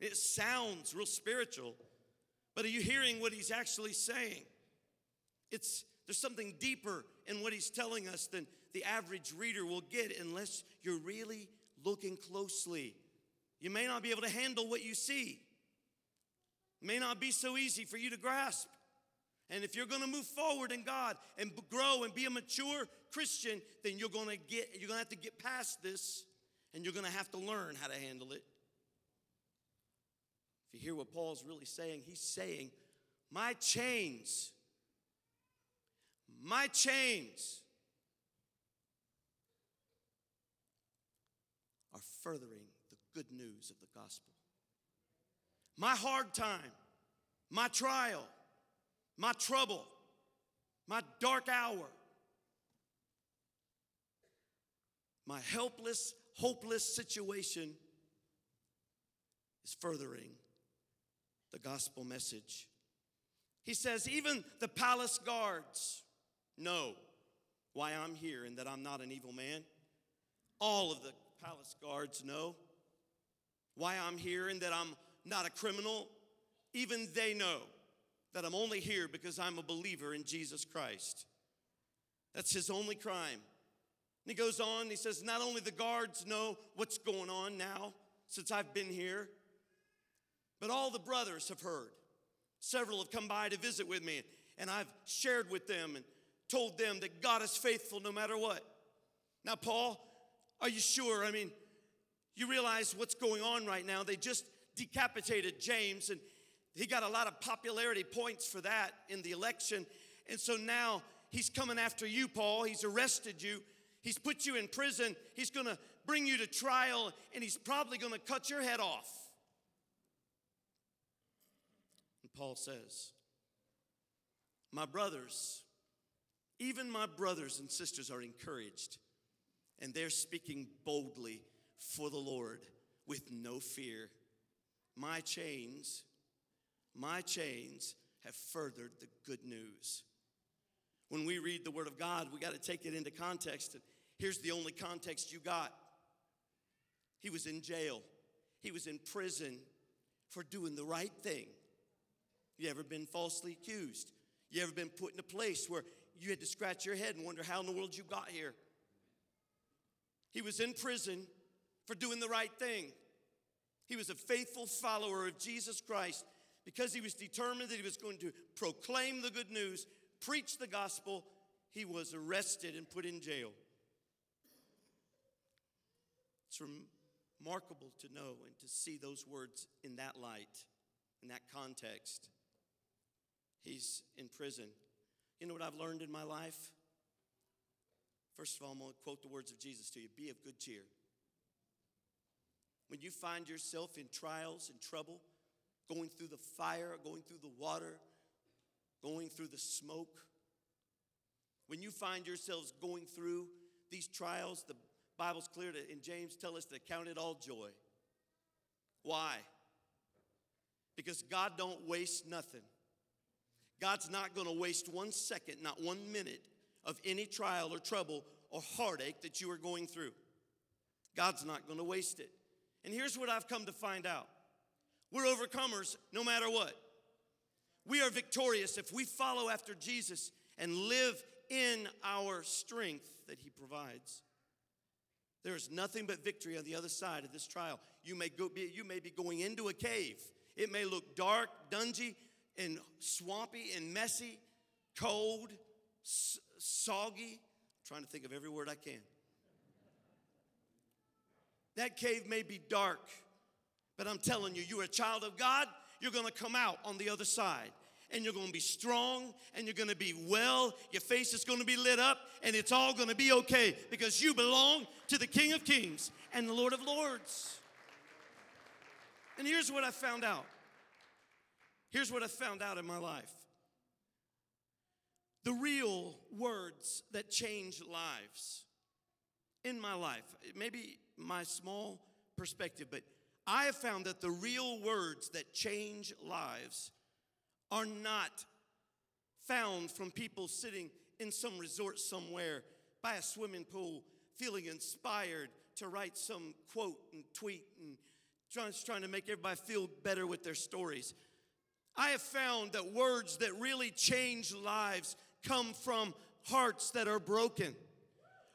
it sounds real spiritual, but are you hearing what he's actually saying? It's, there's something deeper in what he's telling us than the average reader will get unless you're really looking closely. You may not be able to handle what you see. It may not be so easy for you to grasp. And if you're going to move forward in God and grow and be a mature Christian, then you're going to get you're going to have to get past this and you're going to have to learn how to handle it. If you hear what Paul's really saying, he's saying, My chains, my chains are furthering the good news of the gospel. My hard time, my trial, my trouble, my dark hour, my helpless, hopeless situation is furthering the gospel message. He says, even the palace guards know why I'm here and that I'm not an evil man. All of the palace guards know why I'm here and that I'm not a criminal. Even they know that I'm only here because I'm a believer in Jesus Christ. That's his only crime. And he goes on, he says, Not only the guards know what's going on now since I've been here, but all the brothers have heard. Several have come by to visit with me, and I've shared with them and told them that God is faithful no matter what. Now, Paul, are you sure? I mean, you realize what's going on right now. They just decapitated James, and he got a lot of popularity points for that in the election. And so now he's coming after you, Paul. He's arrested you, he's put you in prison, he's gonna bring you to trial, and he's probably gonna cut your head off. And Paul says, My brothers, even my brothers and sisters are encouraged, and they're speaking boldly for the Lord with no fear. My chains, my chains have furthered the good news. When we read the Word of God, we got to take it into context. And here's the only context you got He was in jail, he was in prison for doing the right thing. You ever been falsely accused? You ever been put in a place where you had to scratch your head and wonder how in the world you got here? He was in prison for doing the right thing. He was a faithful follower of Jesus Christ because he was determined that he was going to proclaim the good news, preach the gospel. He was arrested and put in jail. It's remarkable to know and to see those words in that light, in that context. He's in prison. You know what I've learned in my life? First of all, I'm going to quote the words of Jesus to you be of good cheer. When you find yourself in trials and trouble, going through the fire, going through the water, going through the smoke, when you find yourselves going through these trials, the Bible's clear to, in James tell us to count it all joy. Why? Because God don't waste nothing. God's not going to waste one second, not one minute of any trial or trouble or heartache that you are going through. God's not going to waste it. And here's what I've come to find out we're overcomers no matter what. We are victorious if we follow after Jesus and live in our strength that He provides. There is nothing but victory on the other side of this trial. You may, go, be, you may be going into a cave. It may look dark, dungy, and swampy and messy, cold, s- soggy. I'm trying to think of every word I can. That cave may be dark, but I'm telling you, you're a child of God, you're gonna come out on the other side. And you're gonna be strong and you're gonna be well. Your face is gonna be lit up and it's all gonna be okay because you belong to the King of Kings and the Lord of Lords. And here's what I found out Here's what I found out in my life the real words that change lives in my life, maybe my small perspective, but I have found that the real words that change lives are not found from people sitting in some resort somewhere by a swimming pool feeling inspired to write some quote and tweet and trying, trying to make everybody feel better with their stories. I have found that words that really change lives come from hearts that are broken,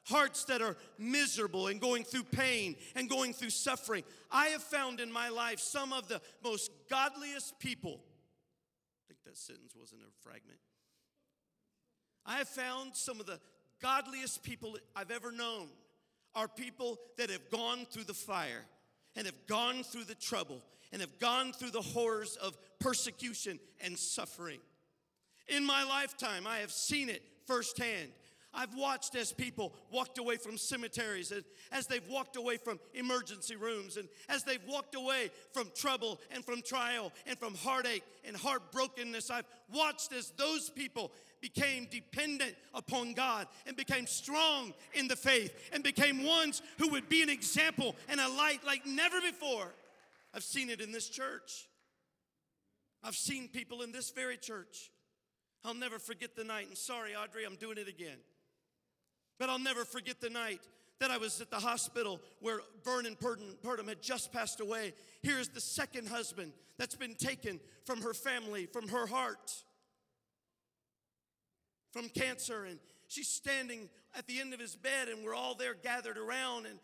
hearts that are miserable and going through pain and going through suffering. I have found in my life some of the most godliest people. I think that sentence wasn't a fragment. I have found some of the godliest people I've ever known are people that have gone through the fire and have gone through the trouble and have gone through the horrors of persecution and suffering. In my lifetime, I have seen it firsthand. I've watched as people walked away from cemeteries, and as they've walked away from emergency rooms, and as they've walked away from trouble and from trial and from heartache and heartbrokenness. I've watched as those people became dependent upon God and became strong in the faith and became ones who would be an example and a light like never before. I've seen it in this church. I've seen people in this very church. I'll never forget the night, and sorry, Audrey, I'm doing it again. But I'll never forget the night that I was at the hospital where Vernon Purdom had just passed away. Here's the second husband that's been taken from her family, from her heart, from cancer. And she's standing at the end of his bed, and we're all there gathered around. And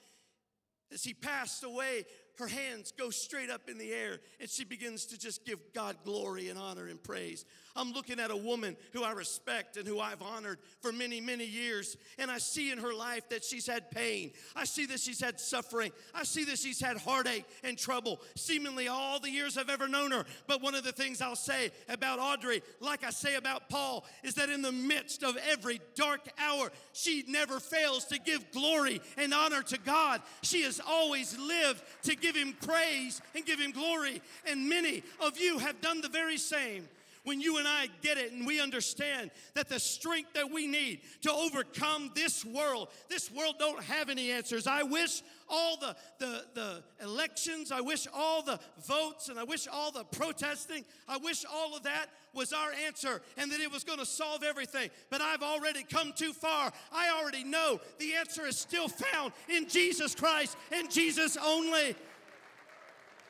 as he passed away, her hands go straight up in the air and she begins to just give God glory and honor and praise. I'm looking at a woman who I respect and who I've honored for many, many years, and I see in her life that she's had pain. I see that she's had suffering. I see that she's had heartache and trouble, seemingly all the years I've ever known her. But one of the things I'll say about Audrey, like I say about Paul, is that in the midst of every dark hour, she never fails to give glory and honor to God. She has always lived to give him praise and give him glory. And many of you have done the very same when you and I get it and we understand that the strength that we need to overcome this world, this world don't have any answers. I wish all the, the, the elections. I wish all the votes and I wish all the protesting. I wish all of that was our answer and that it was going to solve everything. But I've already come too far. I already know the answer is still found in Jesus Christ and Jesus only.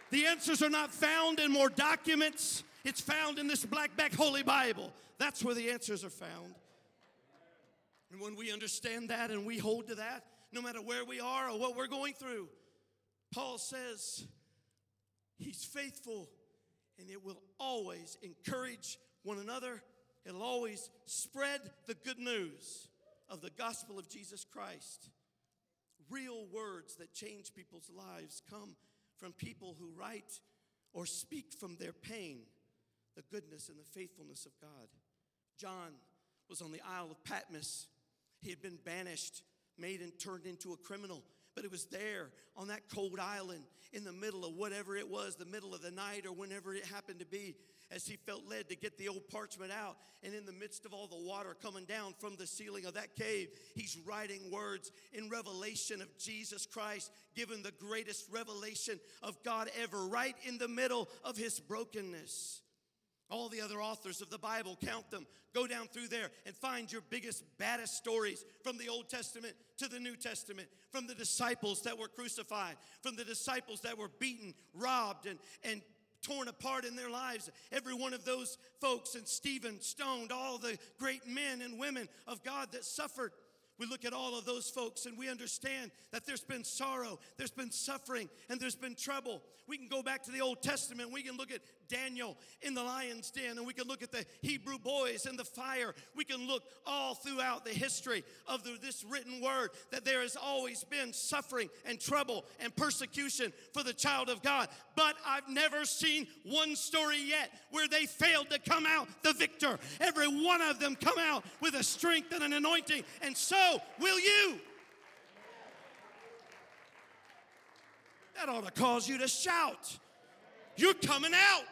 The answers are not found in more documents. It's found in this black back Holy Bible. That's where the answers are found. And when we understand that and we hold to that, no matter where we are or what we're going through, Paul says he's faithful and it will always encourage one another. It'll always spread the good news of the gospel of Jesus Christ. Real words that change people's lives come from people who write or speak from their pain the goodness and the faithfulness of God. John was on the Isle of Patmos. He had been banished, made and turned into a criminal. But it was there on that cold island in the middle of whatever it was, the middle of the night or whenever it happened to be, as he felt led to get the old parchment out. And in the midst of all the water coming down from the ceiling of that cave, he's writing words in revelation of Jesus Christ, given the greatest revelation of God ever, right in the middle of his brokenness. All the other authors of the Bible, count them. Go down through there and find your biggest, baddest stories from the Old Testament to the New Testament, from the disciples that were crucified, from the disciples that were beaten, robbed, and, and torn apart in their lives. Every one of those folks, and Stephen stoned, all the great men and women of God that suffered. We look at all of those folks and we understand that there's been sorrow, there's been suffering, and there's been trouble. We can go back to the Old Testament. We can look at Daniel in the lion's den, and we can look at the Hebrew boys in the fire. We can look all throughout the history of the, this written word that there has always been suffering and trouble and persecution for the child of God. But I've never seen one story yet where they failed to come out the victor. Every one of them come out with a strength and an anointing, and so will you. That ought to cause you to shout. You're coming out.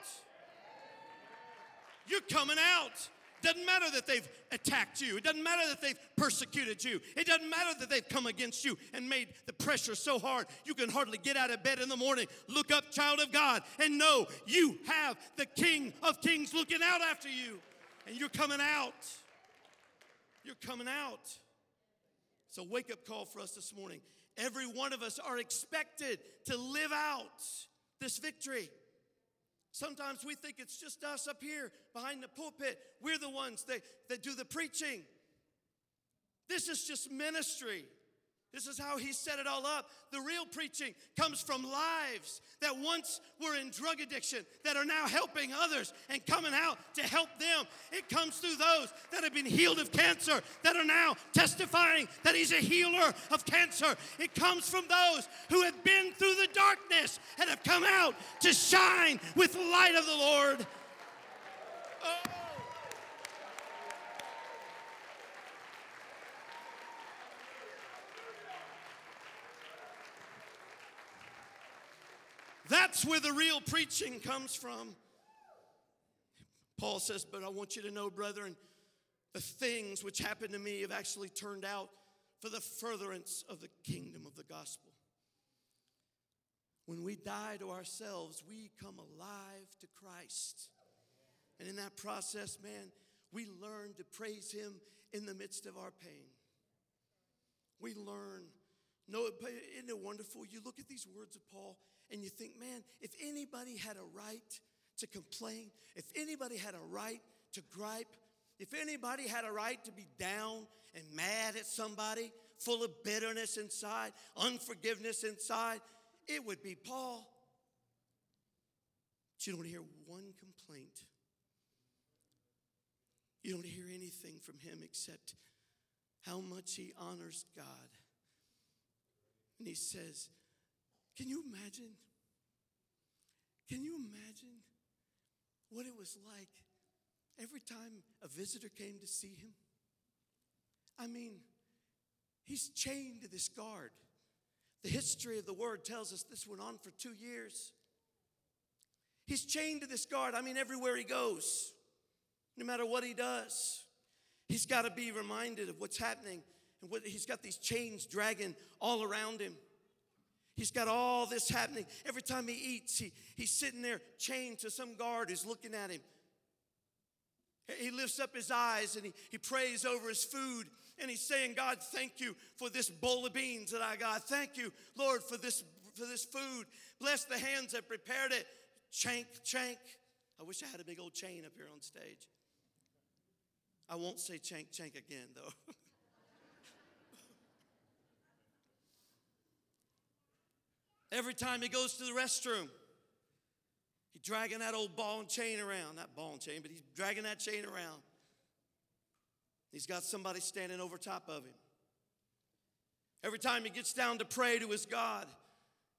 You're coming out. Doesn't matter that they've attacked you. It doesn't matter that they've persecuted you. It doesn't matter that they've come against you and made the pressure so hard you can hardly get out of bed in the morning. Look up, child of God, and know you have the King of Kings looking out after you. And you're coming out. You're coming out. It's a wake up call for us this morning. Every one of us are expected to live out this victory. Sometimes we think it's just us up here behind the pulpit. We're the ones that, that do the preaching. This is just ministry. This is how he set it all up. The real preaching comes from lives that once were in drug addiction that are now helping others and coming out to help them. It comes through those that have been healed of cancer that are now testifying that he's a healer of cancer. It comes from those who have been through the darkness and have come out to shine with the light of the Lord. Oh. That's where the real preaching comes from. Paul says, But I want you to know, brethren, the things which happened to me have actually turned out for the furtherance of the kingdom of the gospel. When we die to ourselves, we come alive to Christ. And in that process, man, we learn to praise Him in the midst of our pain. We learn. No, isn't it wonderful? You look at these words of Paul and you think, man, if anybody had a right to complain, if anybody had a right to gripe, if anybody had a right to be down and mad at somebody, full of bitterness inside, unforgiveness inside, it would be Paul. But you don't hear one complaint. You don't hear anything from him except how much he honors God. And he says, Can you imagine? Can you imagine what it was like every time a visitor came to see him? I mean, he's chained to this guard. The history of the word tells us this went on for two years. He's chained to this guard. I mean, everywhere he goes, no matter what he does, he's got to be reminded of what's happening and what he's got these chains dragging all around him. He's got all this happening. Every time he eats, he, he's sitting there chained to some guard who's looking at him. He lifts up his eyes and he, he prays over his food and he's saying, God, thank you for this bowl of beans that I got. Thank you, Lord, for this, for this food. Bless the hands that prepared it. Chank, chank. I wish I had a big old chain up here on stage. I won't say chank, chank again, though. [LAUGHS] Every time he goes to the restroom, he's dragging that old ball and chain around. Not ball and chain, but he's dragging that chain around. He's got somebody standing over top of him. Every time he gets down to pray to his God,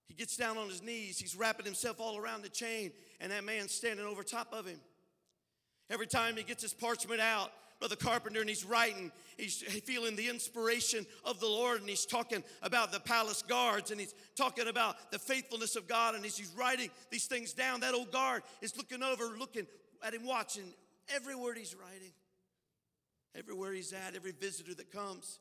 he gets down on his knees. He's wrapping himself all around the chain, and that man's standing over top of him. Every time he gets his parchment out, Brother Carpenter, and he's writing, he's feeling the inspiration of the Lord, and he's talking about the palace guards, and he's talking about the faithfulness of God, and as he's writing these things down, that old guard is looking over, looking at him, watching every word he's writing, everywhere he's at, every visitor that comes.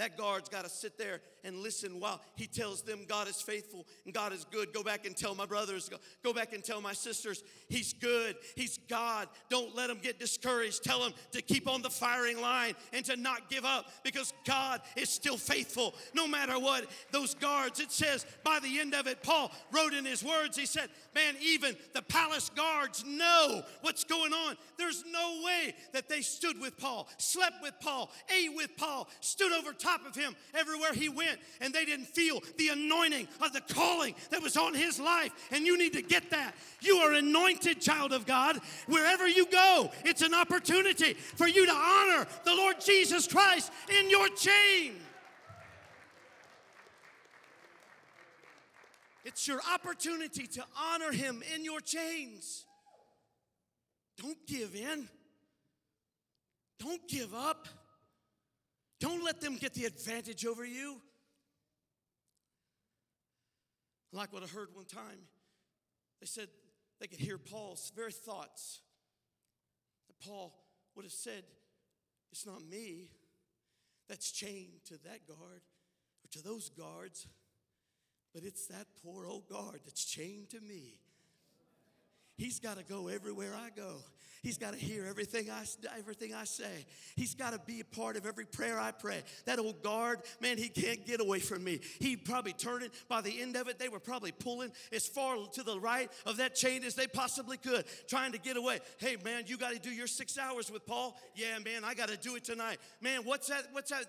That guard's got to sit there and listen while he tells them God is faithful and God is good. Go back and tell my brothers, go, back and tell my sisters, He's good, He's God. Don't let them get discouraged. Tell them to keep on the firing line and to not give up because God is still faithful no matter what. Those guards, it says by the end of it, Paul wrote in his words, he said, Man, even the palace guards know what's going on. There's no way that they stood with Paul, slept with Paul, ate with Paul, stood over top of him everywhere he went, and they didn't feel the anointing of the calling that was on his life. And you need to get that. You are anointed, child of God. Wherever you go, it's an opportunity for you to honor the Lord Jesus Christ in your chain. It's your opportunity to honor him in your chains. Don't give in. Don't give up. Don't let them get the advantage over you. Like what I heard one time, they said they could hear Paul's very thoughts. That Paul would have said, It's not me that's chained to that guard or to those guards, but it's that poor old guard that's chained to me. He's got to go everywhere I go. He's got to hear everything I, everything I say. He's got to be a part of every prayer I pray. That old guard, man, he can't get away from me. He probably turned it. By the end of it, they were probably pulling as far to the right of that chain as they possibly could, trying to get away. Hey, man, you got to do your six hours with Paul. Yeah, man, I got to do it tonight. Man, what's that? What's that?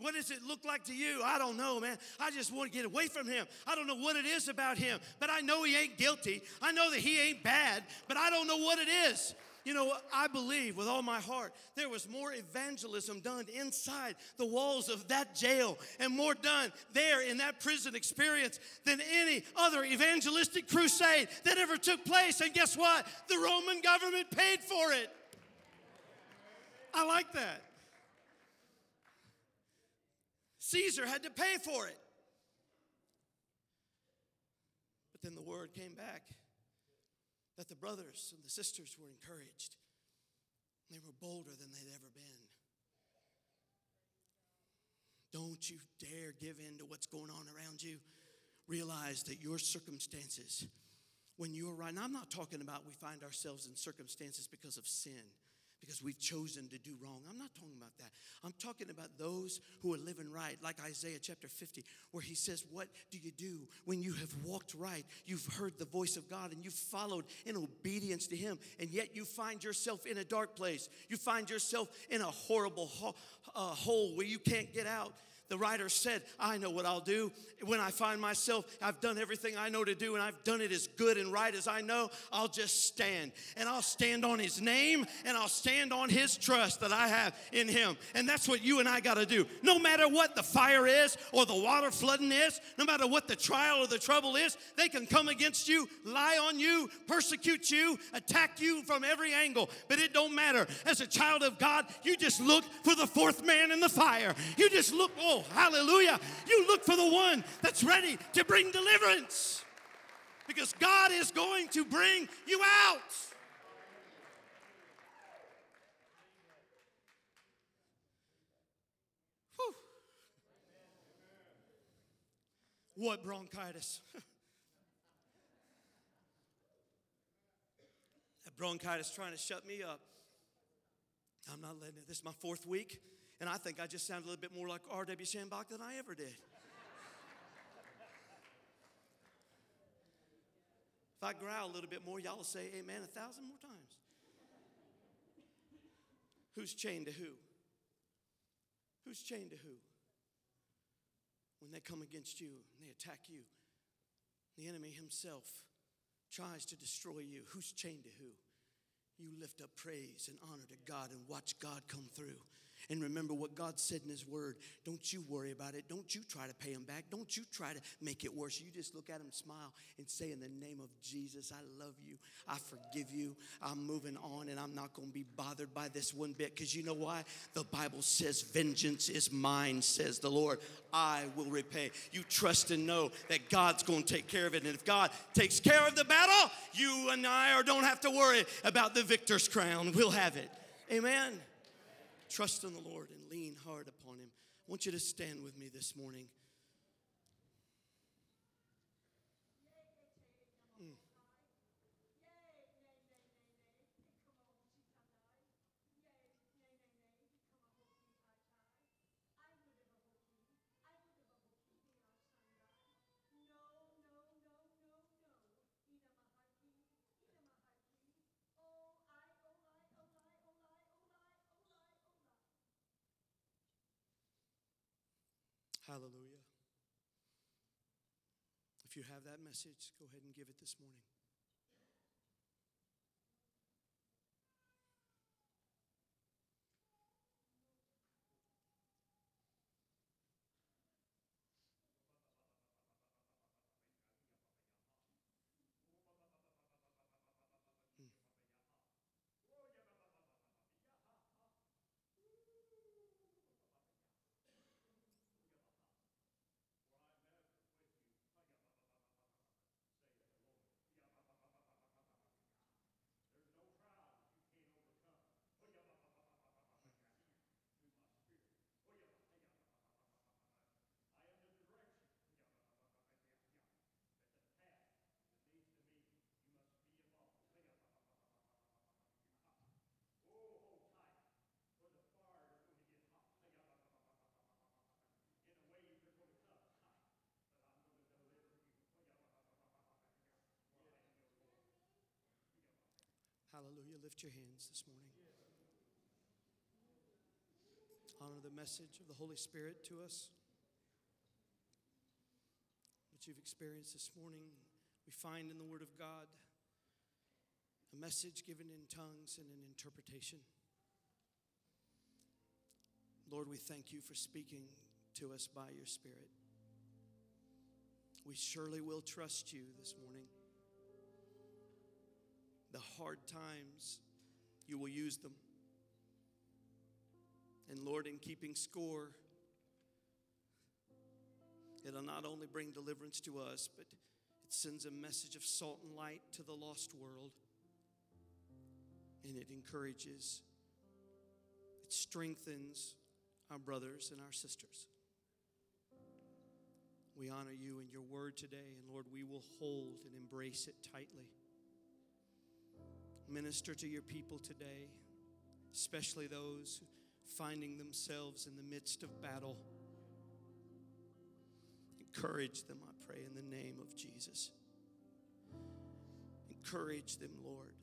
What does it look like to you? I don't know, man. I just want to get away from him. I don't know what it is about him, but I know he ain't guilty. I know that he ain't bad, but I don't know what it is. You know, I believe with all my heart there was more evangelism done inside the walls of that jail and more done there in that prison experience than any other evangelistic crusade that ever took place. And guess what? The Roman government paid for it. I like that. Caesar had to pay for it. But then the word came back that the brothers and the sisters were encouraged. They were bolder than they'd ever been. Don't you dare give in to what's going on around you. Realize that your circumstances, when you're right, and I'm not talking about we find ourselves in circumstances because of sin because we've chosen to do wrong. I'm not talking about that. I'm talking about those who are living right, like Isaiah chapter 50, where he says, What do you do when you have walked right? You've heard the voice of God and you've followed in obedience to him, and yet you find yourself in a dark place. You find yourself in a horrible ho- uh, hole where you can't get out. The writer said, I know what I'll do. When I find myself, I've done everything I know to do, and I've done it as good and right as I know, I'll just stand. And I'll stand on His name, and I'll stand on His trust that I have in Him. And that's what you and I got to do. No matter what the fire is, or the water flooding is, no matter what the trial or the trouble is, they can come against you, lie on you, persecute you, attack you from every angle. But it don't matter. As a child of God, you just look for the fourth man in the fire. You just look, oh, hallelujah. You look for the one that's ready to bring deliverance because God is going to bring you out. Whew. What bronchitis? [LAUGHS] that bronchitis trying to shut me up. I'm not letting it. This is my fourth week, and I think I just sound a little bit more like R.W. Schambach than I ever did. If I growl a little bit more, y'all will say amen a thousand more times. Who's chained to who? Who's chained to who? When they come against you and they attack you, the enemy himself tries to destroy you. Who's chained to who? You lift up praise and honor to God and watch God come through. And remember what God said in His Word. Don't you worry about it. Don't you try to pay Him back. Don't you try to make it worse. You just look at Him, smile, and say, In the name of Jesus, I love you. I forgive you. I'm moving on, and I'm not going to be bothered by this one bit. Because you know why? The Bible says, Vengeance is mine, says the Lord. I will repay. You trust and know that God's going to take care of it. And if God takes care of the battle, you and I don't have to worry about the victor's crown. We'll have it. Amen. Trust in the Lord and lean hard upon Him. I want you to stand with me this morning. Hallelujah. If you have that message, go ahead and give it this morning. Hallelujah. Lift your hands this morning. Honor the message of the Holy Spirit to us. What you've experienced this morning, we find in the Word of God a message given in tongues and an interpretation. Lord, we thank you for speaking to us by your Spirit. We surely will trust you this morning the hard times, you will use them. And Lord, in keeping score, it'll not only bring deliverance to us, but it sends a message of salt and light to the lost world. And it encourages, it strengthens our brothers and our sisters. We honor you in your word today, and Lord, we will hold and embrace it tightly. Minister to your people today, especially those finding themselves in the midst of battle. Encourage them, I pray, in the name of Jesus. Encourage them, Lord.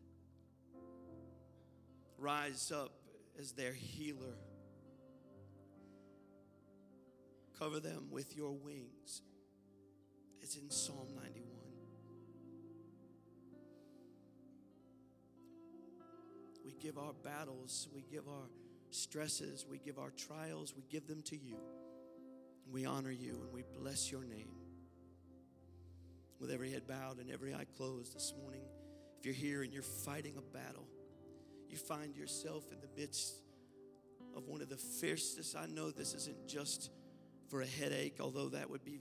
Rise up as their healer. Cover them with your wings, as in Psalm 91. We give our battles, we give our stresses, we give our trials, we give them to you. We honor you and we bless your name. With every head bowed and every eye closed this morning, if you're here and you're fighting a battle, you find yourself in the midst of one of the fiercest. I know this isn't just for a headache, although that would be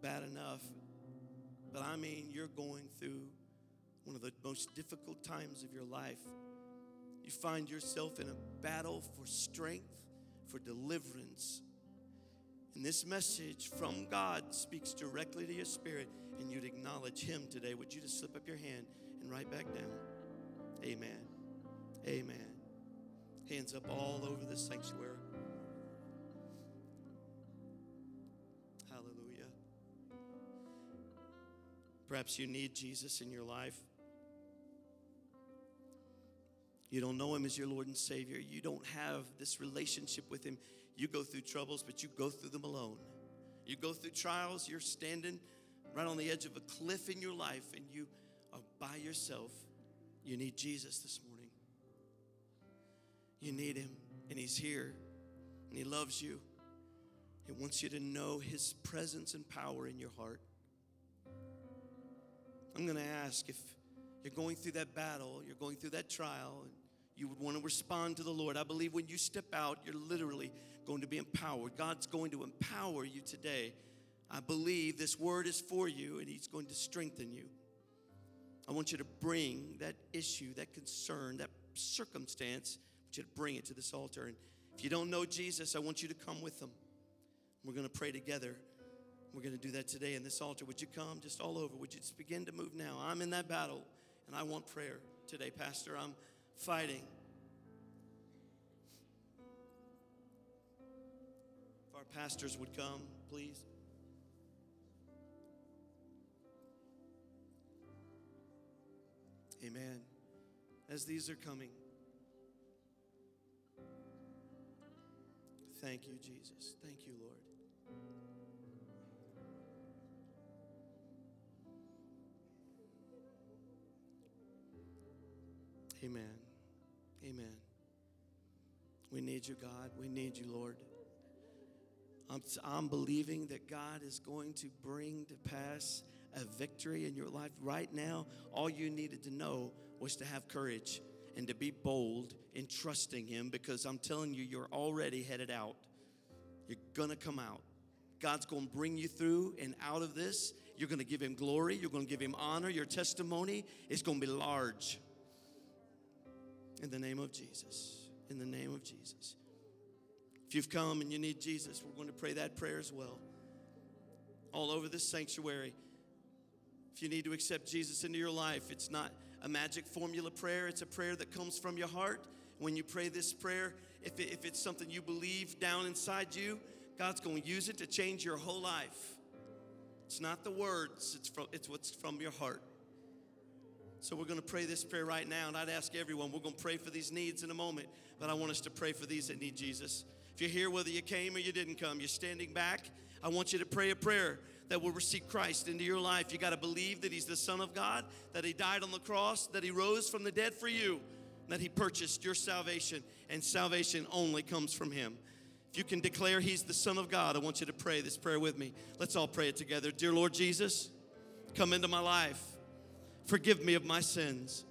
bad enough. But I mean, you're going through one of the most difficult times of your life. You find yourself in a battle for strength, for deliverance. and this message from God speaks directly to your spirit, and you'd acknowledge Him today, would you just slip up your hand and right back down? Amen. Amen. Hands up all over the sanctuary. Hallelujah. Perhaps you need Jesus in your life. You don't know Him as your Lord and Savior. You don't have this relationship with Him. You go through troubles, but you go through them alone. You go through trials, you're standing right on the edge of a cliff in your life, and you are by yourself. You need Jesus this morning. You need Him, and He's here, and He loves you. He wants you to know His presence and power in your heart. I'm going to ask if you're going through that battle, you're going through that trial, and you would want to respond to the Lord. I believe when you step out, you're literally going to be empowered. God's going to empower you today. I believe this word is for you, and He's going to strengthen you. I want you to bring that issue, that concern, that circumstance, I want you to bring it to this altar. And if you don't know Jesus, I want you to come with them. We're going to pray together. We're going to do that today in this altar. Would you come just all over? Would you just begin to move now? I'm in that battle, and I want prayer today, Pastor. I'm fighting. If our pastors would come, please. Amen. As these are coming, thank you, Jesus. Thank you, Lord. Amen. Amen. We need you, God. We need you, Lord. I'm, I'm believing that God is going to bring to pass a victory in your life right now. All you needed to know was to have courage and to be bold in trusting Him because I'm telling you, you're already headed out. You're going to come out. God's going to bring you through and out of this. You're going to give Him glory. You're going to give Him honor. Your testimony is going to be large. In the name of Jesus. In the name of Jesus. If you've come and you need Jesus, we're going to pray that prayer as well. All over this sanctuary. If you need to accept Jesus into your life, it's not a magic formula prayer, it's a prayer that comes from your heart. When you pray this prayer, if, it, if it's something you believe down inside you, God's going to use it to change your whole life. It's not the words, it's, from, it's what's from your heart. So we're going to pray this prayer right now, and I'd ask everyone, we're going to pray for these needs in a moment, but I want us to pray for these that need Jesus. If you're here, whether you came or you didn't come, you're standing back, I want you to pray a prayer that will receive Christ into your life. You got to believe that He's the Son of God, that He died on the cross, that He rose from the dead for you, that He purchased your salvation, and salvation only comes from Him. If you can declare He's the Son of God, I want you to pray this prayer with me. Let's all pray it together. Dear Lord Jesus, come into my life. Forgive me of my sins.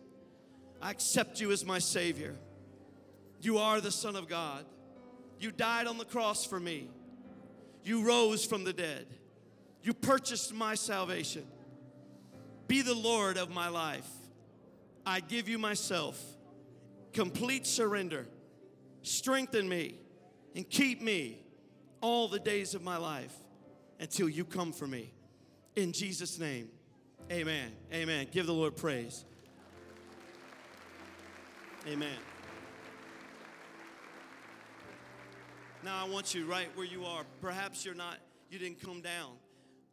I accept you as my Savior. You are the Son of God. You died on the cross for me. You rose from the dead. You purchased my salvation. Be the Lord of my life. I give you myself. Complete surrender. Strengthen me and keep me all the days of my life until you come for me. In Jesus' name, amen. Amen. Give the Lord praise. Amen. Now I want you right where you are. Perhaps you're not, you didn't come down.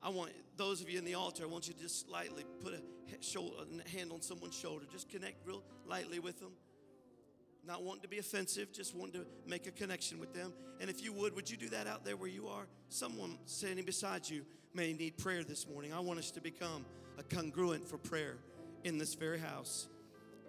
I want those of you in the altar, I want you to just lightly put a shoulder, a hand on someone's shoulder. Just connect real lightly with them. Not wanting to be offensive, just wanting to make a connection with them. And if you would, would you do that out there where you are? Someone standing beside you may need prayer this morning. I want us to become a congruent for prayer in this very house.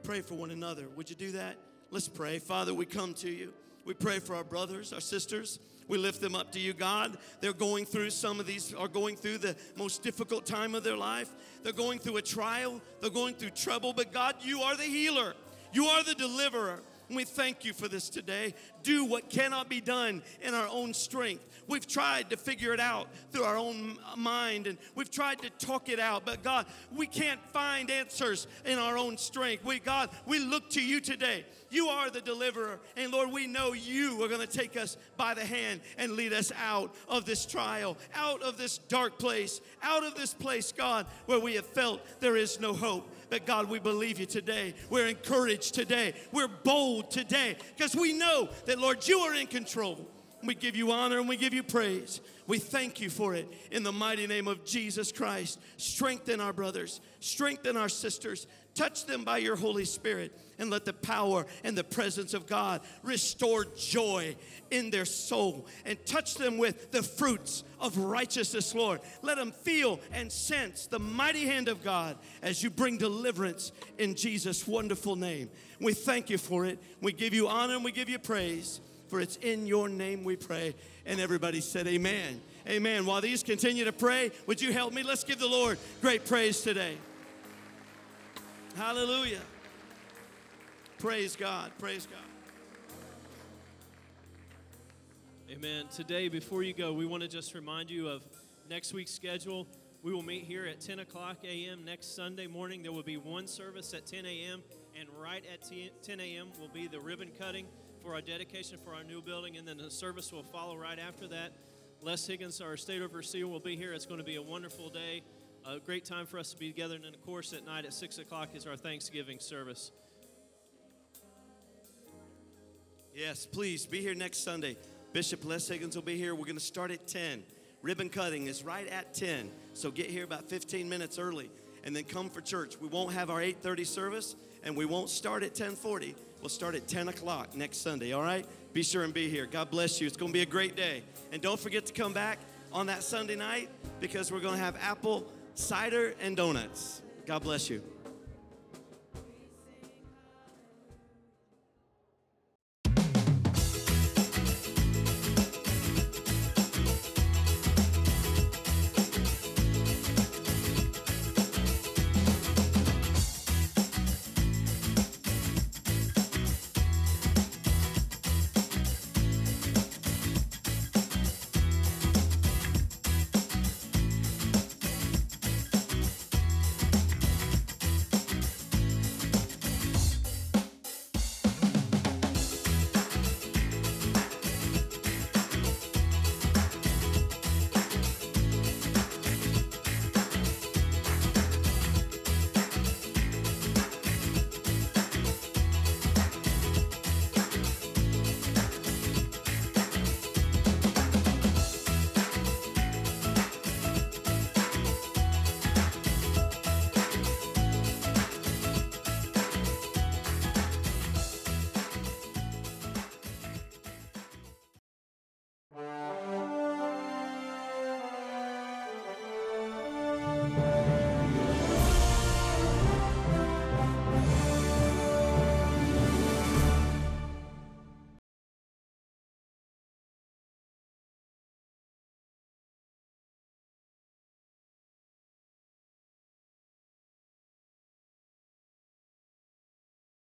Pray for one another. Would you do that? Let's pray. Father, we come to you. We pray for our brothers, our sisters. We lift them up to you, God. They're going through some of these, are going through the most difficult time of their life. They're going through a trial, they're going through trouble, but God, you are the healer, you are the deliverer. And we thank you for this today. Do what cannot be done in our own strength. We've tried to figure it out through our own mind and we've tried to talk it out. But God, we can't find answers in our own strength. We, God, we look to you today. You are the deliverer. And Lord, we know you are going to take us by the hand and lead us out of this trial, out of this dark place, out of this place, God, where we have felt there is no hope. But God, we believe you today. We're encouraged today. We're bold today because we know Lord, you are in control. We give you honor and we give you praise. We thank you for it in the mighty name of Jesus Christ. Strengthen our brothers, strengthen our sisters, touch them by your Holy Spirit, and let the power and the presence of God restore joy in their soul and touch them with the fruits of righteousness, Lord. Let them feel and sense the mighty hand of God as you bring deliverance in Jesus' wonderful name. We thank you for it. We give you honor and we give you praise. For it's in your name we pray. And everybody said, Amen. Amen. While these continue to pray, would you help me? Let's give the Lord great praise today. Hallelujah. Praise God. Praise God. Amen. Today, before you go, we want to just remind you of next week's schedule. We will meet here at 10 o'clock a.m. next Sunday morning. There will be one service at 10 a.m., and right at 10 a.m. will be the ribbon cutting for our dedication for our new building, and then the service will follow right after that. Les Higgins, our state overseer, will be here. It's going to be a wonderful day, a great time for us to be together. And then, of course, at night at 6 o'clock is our Thanksgiving service. Yes, please be here next Sunday. Bishop Les Higgins will be here. We're going to start at 10. Ribbon cutting is right at 10. So get here about 15 minutes early and then come for church. We won't have our 8:30 service and we won't start at 10:40. We'll start at 10 o'clock next Sunday, all right? Be sure and be here. God bless you. It's going to be a great day. And don't forget to come back on that Sunday night because we're going to have apple cider and donuts. God bless you.